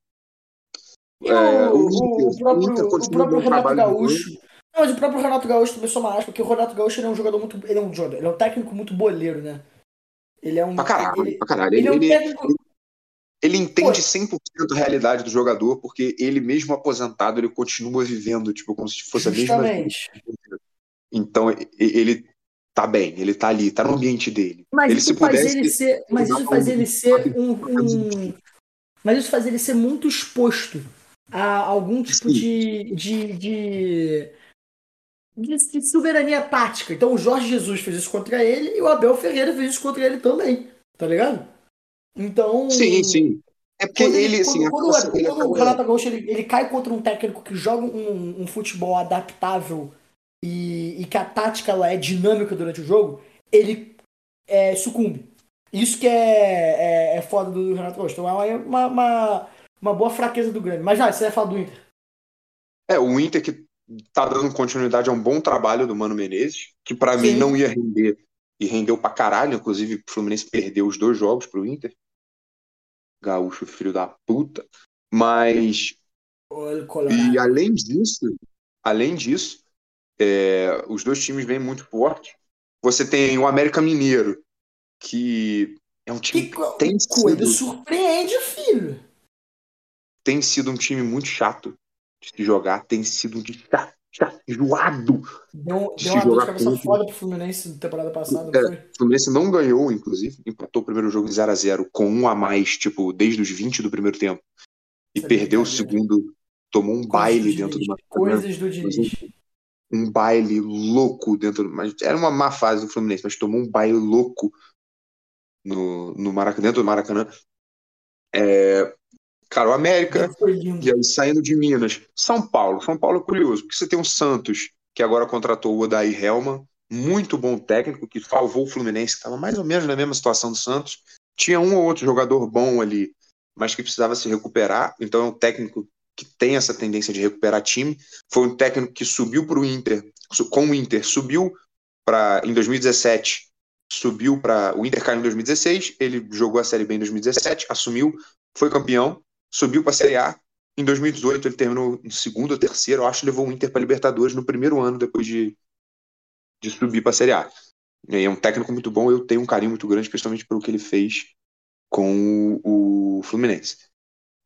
É, o, o o- próprio, o próprio Renato Gaúcho. Não, mas o próprio Renato Gaúcho também só uma aspa, porque o Renato Gaúcho ele é um jogador muito. Ele é um jogador, ele é um técnico muito boleiro, né? Ele é um. Pra caralho, ele, pra caralho. ele é um Ele- técnico. Ele entende Pô. 100% a realidade do jogador, porque ele mesmo aposentado, ele continua vivendo, tipo, como se fosse a mesma vida. Justamente. Então ele tá bem, ele tá ali, tá no ambiente dele. Mas Ele, isso faz pudesse, ele ser. Mas isso faz ele ser um, um- Mas isso faz ele ser muito exposto a algum tipo Sim. de, de, de, de, de soberania tática. Então o Jorge Jesus fez isso contra ele e o Abel Ferreira fez isso contra ele também. Tá ligado? Então. Sim, sim. É porque ele, ele, assim, quando, quando- força- ele quando o Renato Gaúcho ele, ele cai contra um técnico que joga um, um futebol adaptável e, e que a tática ela é dinâmica durante o jogo, ele é, sucumbe. Isso que é, é, é foda do Renato Gaúcho. Então é uma, uma, uma boa fraqueza do Grêmio. Mas já, você vai falar do Inter. É, o Inter que tá dando continuidade a um bom trabalho do Mano Menezes, que pra mim não ia render, e rendeu pra caralho, inclusive o Fluminense perdeu os dois jogos pro Inter. Gaúcho, filho da puta. Mas Olha. E além disso, além disso, é, os dois times vêm muito fortes. Você tem o América Mineiro, que é um time Que que tem coisa sido, surpreende, filho. tem sido um time muito chato de se jogar, tem sido um time chato, chato, enjoado. Deu, De deu se uma de jogar cabeça contra. foda pro Fluminense na temporada passada, É. não? O Fluminense não ganhou, inclusive, empatou o primeiro jogo em 0 a 0 com um a mais, tipo, desde os 20 do primeiro tempo. E Isso é perdeu o brincadeira. segundo, tomou um Coisas baile dentro do. Coisas do Diniz. um baile louco dentro do. Mas era uma má fase do Fluminense, mas tomou um baile louco no, no Maracanã, dentro do Maracanã. É, Cara, o América, e aí saindo de Minas, São Paulo. São Paulo é curioso, porque você tem o Santos, que agora contratou o Odair Helman, muito bom técnico, que salvou o Fluminense, que estava mais ou menos na mesma situação do Santos. Tinha um ou outro jogador bom ali, mas que precisava se recuperar. Então é um técnico que tem essa tendência de recuperar time. Foi um técnico que subiu para o Inter, com o Inter, subiu para em 2017, subiu para o Inter caiu em 2016, ele jogou a Série B em 2017, assumiu, foi campeão, subiu para a Série A. Em 2018 ele terminou em segundo ou terceiro, eu acho, levou o Inter para Libertadores no primeiro ano depois de, de subir para a Série A. E é um técnico muito bom, eu tenho um carinho muito grande, principalmente pelo que ele fez com o, o Fluminense.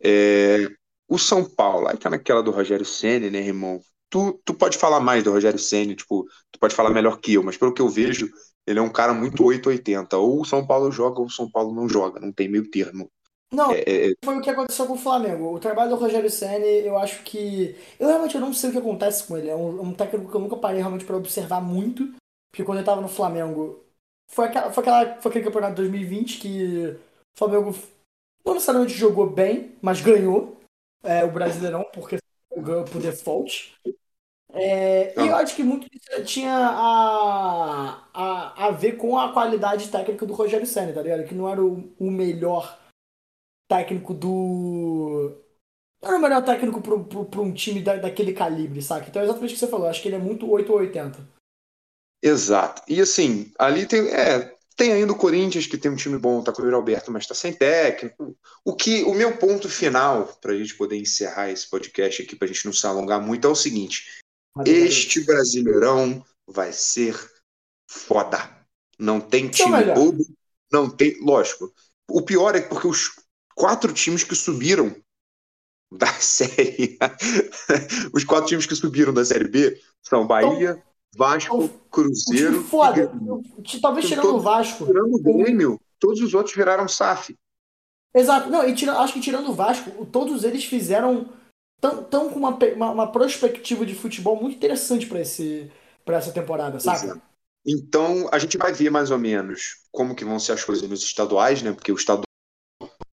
É, o São Paulo, aí tá naquela do Rogério Ceni, né, irmão? Tu, tu pode falar mais do Rogério Ceni, tipo, tu pode falar melhor que eu, mas pelo que eu vejo, ele é um cara muito 880. Ou o São Paulo joga ou o São Paulo não joga, não tem meio termo. Não, É, é, foi o que aconteceu com o Flamengo. O trabalho do Rogério Ceni, eu acho que. Eu realmente eu não sei o que acontece com ele. É um, um técnico que eu nunca parei realmente pra observar muito. Porque quando ele tava no Flamengo. Foi, aquela, foi, aquela, foi aquele campeonato de 2020 que o Flamengo não necessariamente jogou bem, mas ganhou é, o Brasileirão, porque ganhou por default. É, e eu acho que muito disso tinha a, a, a ver com a qualidade técnica do Rogério Ceni, tá ligado? Que não era o, o melhor técnico do. Não era o melhor técnico pra um time da, daquele calibre, saca? Então é exatamente o que você falou. Acho que ele é muito 8 ou 80. Exato. E assim, ali tem, é, tem ainda o Corinthians, que tem um time bom, tá com o Yuri Alberto, mas tá sem técnico. O que o meu ponto final, pra gente poder encerrar esse podcast aqui, pra gente não se alongar muito, é o seguinte: este Brasileirão vai ser foda. Não tem time bobo, não tem. Lógico. O pior é porque os quatro times que subiram da série. os quatro times que subiram da série B são Bahia, Vasco, o- Cruzeiro. O foda. e. Talvez Tem tirando o Vasco. Tirando o Grêmio, todos os outros viraram SAF. Exato. Não, e tira, acho que tirando o Vasco, todos eles fizeram. Tão, tão com uma, uma, uma perspectiva de futebol muito interessante pra esse para essa temporada, saca? Exato. Então, a gente vai ver mais ou menos como que vão ser as coisas nos estaduais, né? Porque o estadual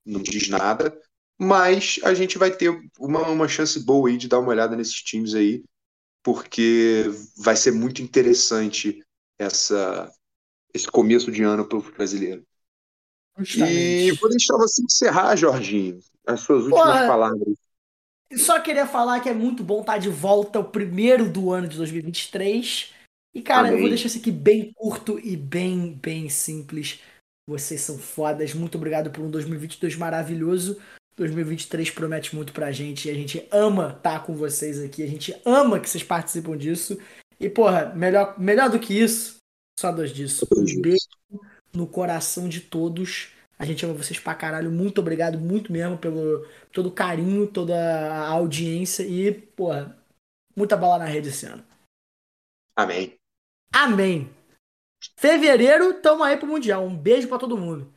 não diz nada, mas a gente vai ter uma, uma chance boa aí de dar uma olhada nesses times aí, porque vai ser muito interessante essa, esse começo de ano para o brasileiro. E Justamente. vou deixar você encerrar, Jorginho, as suas últimas Porra. palavras. Só queria falar que é muito bom estar de volta, o primeiro do ano de 2023. E, cara, eu Amém. vou deixar isso aqui bem curto e bem, bem simples. Vocês são fodas. Muito obrigado por um 2022 maravilhoso. 2023 promete muito pra gente e a gente ama estar com vocês aqui. A gente ama que vocês participam disso. E, porra, melhor, melhor do que isso, só dois disso. Um beijo no coração de todos. A gente ama vocês pra caralho. Muito obrigado, muito mesmo, pelo todo o carinho, toda a audiência e, porra, muita bola na rede esse ano. Amém. Amém. Fevereiro, tamo aí pro Mundial. Um beijo pra todo mundo.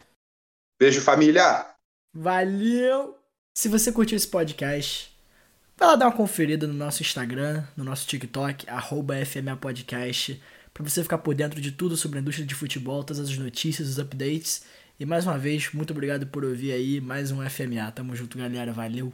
Beijo, família! Valeu! Se você curtiu esse podcast, vai lá dar uma conferida no nosso Instagram, no nosso TikTok, arroba FMA Podcast, pra você ficar por dentro de tudo sobre a indústria de futebol, todas as notícias, os updates. E mais uma vez, muito obrigado por ouvir aí mais um FMA. Tamo junto, galera. Valeu!